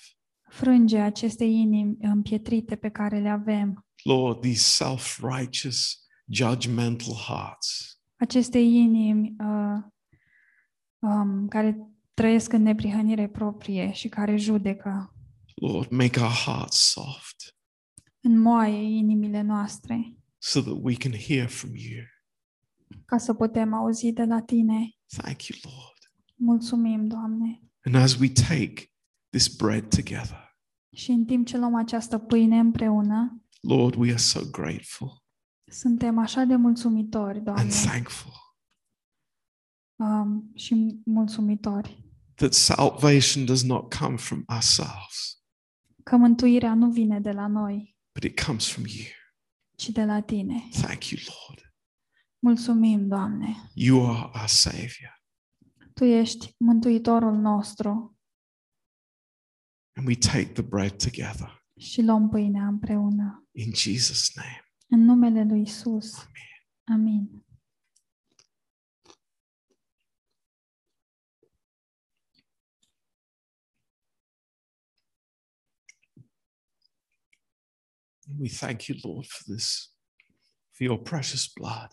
Frânge aceste inimi împietrite pe care le avem, Lord, these self righteous, judgmental hearts. aceste inimi uh, um, care trăiesc în neprihănire proprie și care judecă. Lord, make our hearts soft Înmoaie inimile noastre so that we can hear from you. ca să putem auzi de la Tine. Thank you, Lord. Mulțumim, Doamne. And as we take this bread together, Și în timp ce luăm această pâine împreună, Lord, we are so grateful suntem așa de mulțumitori, and Doamne, thankful um, și mulțumitori that salvation does not come from ourselves, că mântuirea nu vine de la noi, but it comes from you. ci de la Tine. Thank you, Lord. Mulțumim, Doamne. You are our Savior. Tu ești mântuitorul nostru And we take the bread together și luăm pâinea împreună. in Jesus' name. În numele lui Isus. Amin. We thank you, Lord, for this, for your precious blood.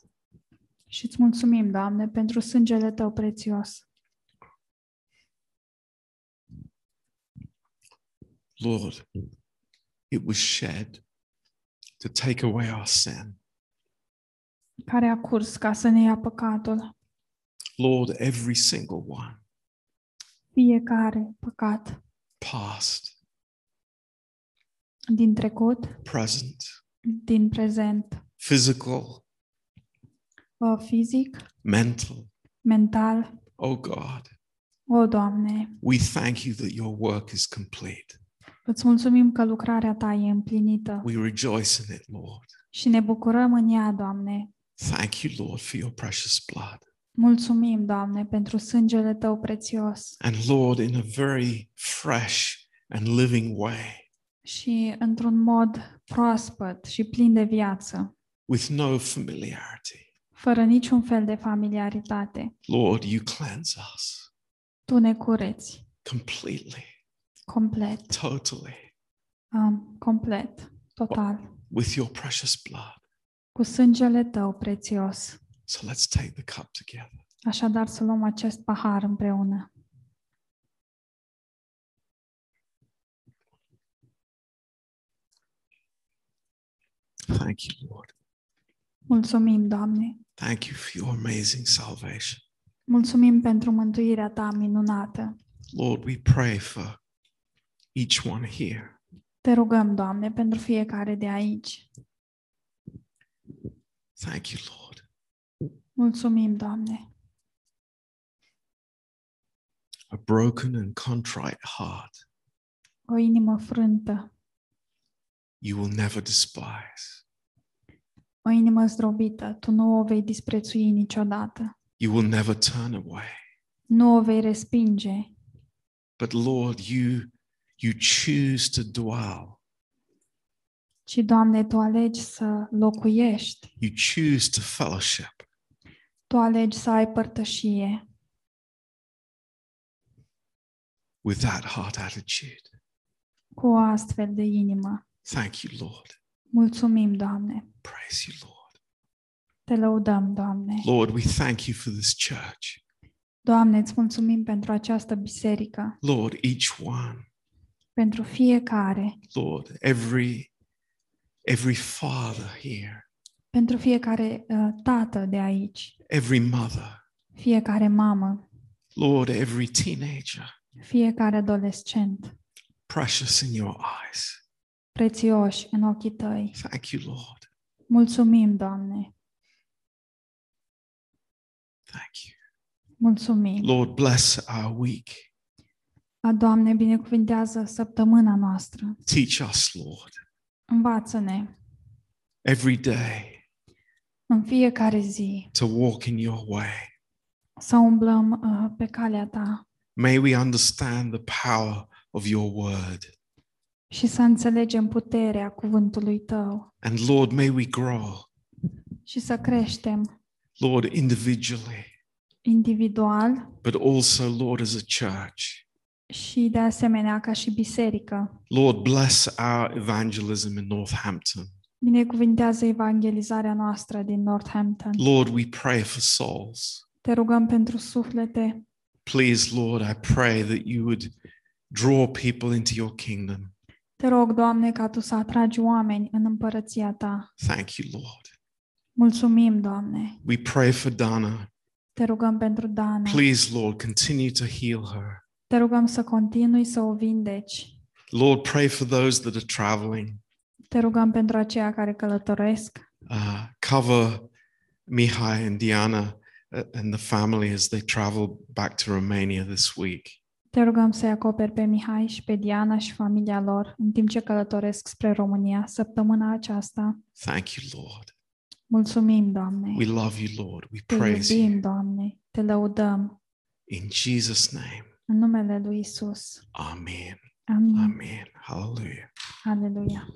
Și îți mulțumim, Doamne, pentru sângele Tău prețios. Lord, it was shed to take away our sin. care a curs ca să ne ia păcatul. Lord, every single one, Fiecare păcat past, din trecut, present, din prezent, physical, uh, fizic, mental. mental. Oh God, O, Doamne, we thank you that your work is complete. îți mulțumim că lucrarea Ta e împlinită We rejoice in it, Lord. și ne bucurăm în ea, Doamne. Thank you, Lord, for your precious blood. Mulțumim, Doamne, pentru sângele Tău prețios And Lord, in a very fresh and living way, și într-un mod proaspăt și plin de viață, with no familiarity. fără niciun fel de familiaritate. Lord, you cleanse us Tu ne cureți completely, complet, totally, um, complet, total, with your precious blood. cu sângele Tău prețios. So let's take the cup together. Așadar să luăm acest pahar împreună. Thank you, Lord. Mulțumim, Doamne! Thank you for your amazing salvation. Mulțumim pentru mântuirea Ta minunată. Lord, we pray for each one here. Te rugăm, Doamne, pentru fiecare de aici. Thank you, Lord. Mulțumim, Doamne! A broken and contrite heart O inimă frântă, you will never despise. o inimă zdrobită, Tu nu o vei disprețui niciodată. You will never turn away. Nu o vei respinge, But Lord, you you choose to dwell. ci, Doamne, Tu alegi să locuiești, You choose to fellowship. Tu alegi să ai părtășie with that heart attitude. cu o astfel de inimă. Thank you, Lord. Mulțumim, Doamne! Praise you, Lord. Te lăudăm, Doamne! Lord, we thank you for this church. Doamne, îți mulțumim pentru această biserică, Lord, each one. pentru fiecare, Lord, every every father here, pentru fiecare uh, tată de aici, every mother, fiecare mamă, Lord, every teenager, fiecare adolescent, precious in your eyes. Prețioși în ochii Tăi. Thank you, Lord. Mulțumim, Doamne! Thank you. Mulțumim! Lord, bless our week. A, Doamne, binecuvintează săptămâna noastră. Teach us, Lord, Învață-ne every day în fiecare zi to walk in your way. să umblăm uh, pe calea Ta May we understand the power of your word. Și să înțelegem puterea cuvântului Tău And Lord, may we grow, și să creștem Lord, individually, individual but also, Lord, as a church. și de asemenea ca și biserică. Lord, bless our evangelism in Northampton. Binecuvintează evangelizarea noastră din Northampton. Lord, we pray for souls. Te rugăm pentru suflete. Please, Lord, I pray that you would draw people into your kingdom. Te rog, Doamne, ca Tu să atragi oameni în împărăția Ta. Thank you, Lord. Mulțumim, Doamne. We pray for Dana. Te rugăm pentru Dana. Please, Lord, continue to heal her. Te rugăm să continui să o vindeci. Lord, pray for those that are traveling. Te rugăm pentru aceia care călătoresc. Uh, cover Mihai and Diana uh, and the family as they travel back to Romania this week. Te rugăm să-i acoperi pe Mihai și pe Diana și familia lor în timp ce călătoresc spre România săptămâna aceasta. Thank you, Lord. Mulțumim, Doamne. We love you, Lord. We Te praise you. iubim, Doamne. Te lăudăm In Jesus' name, în numele lui Isus. Amen. Amin. Amen. Hallelujah. Aleluia.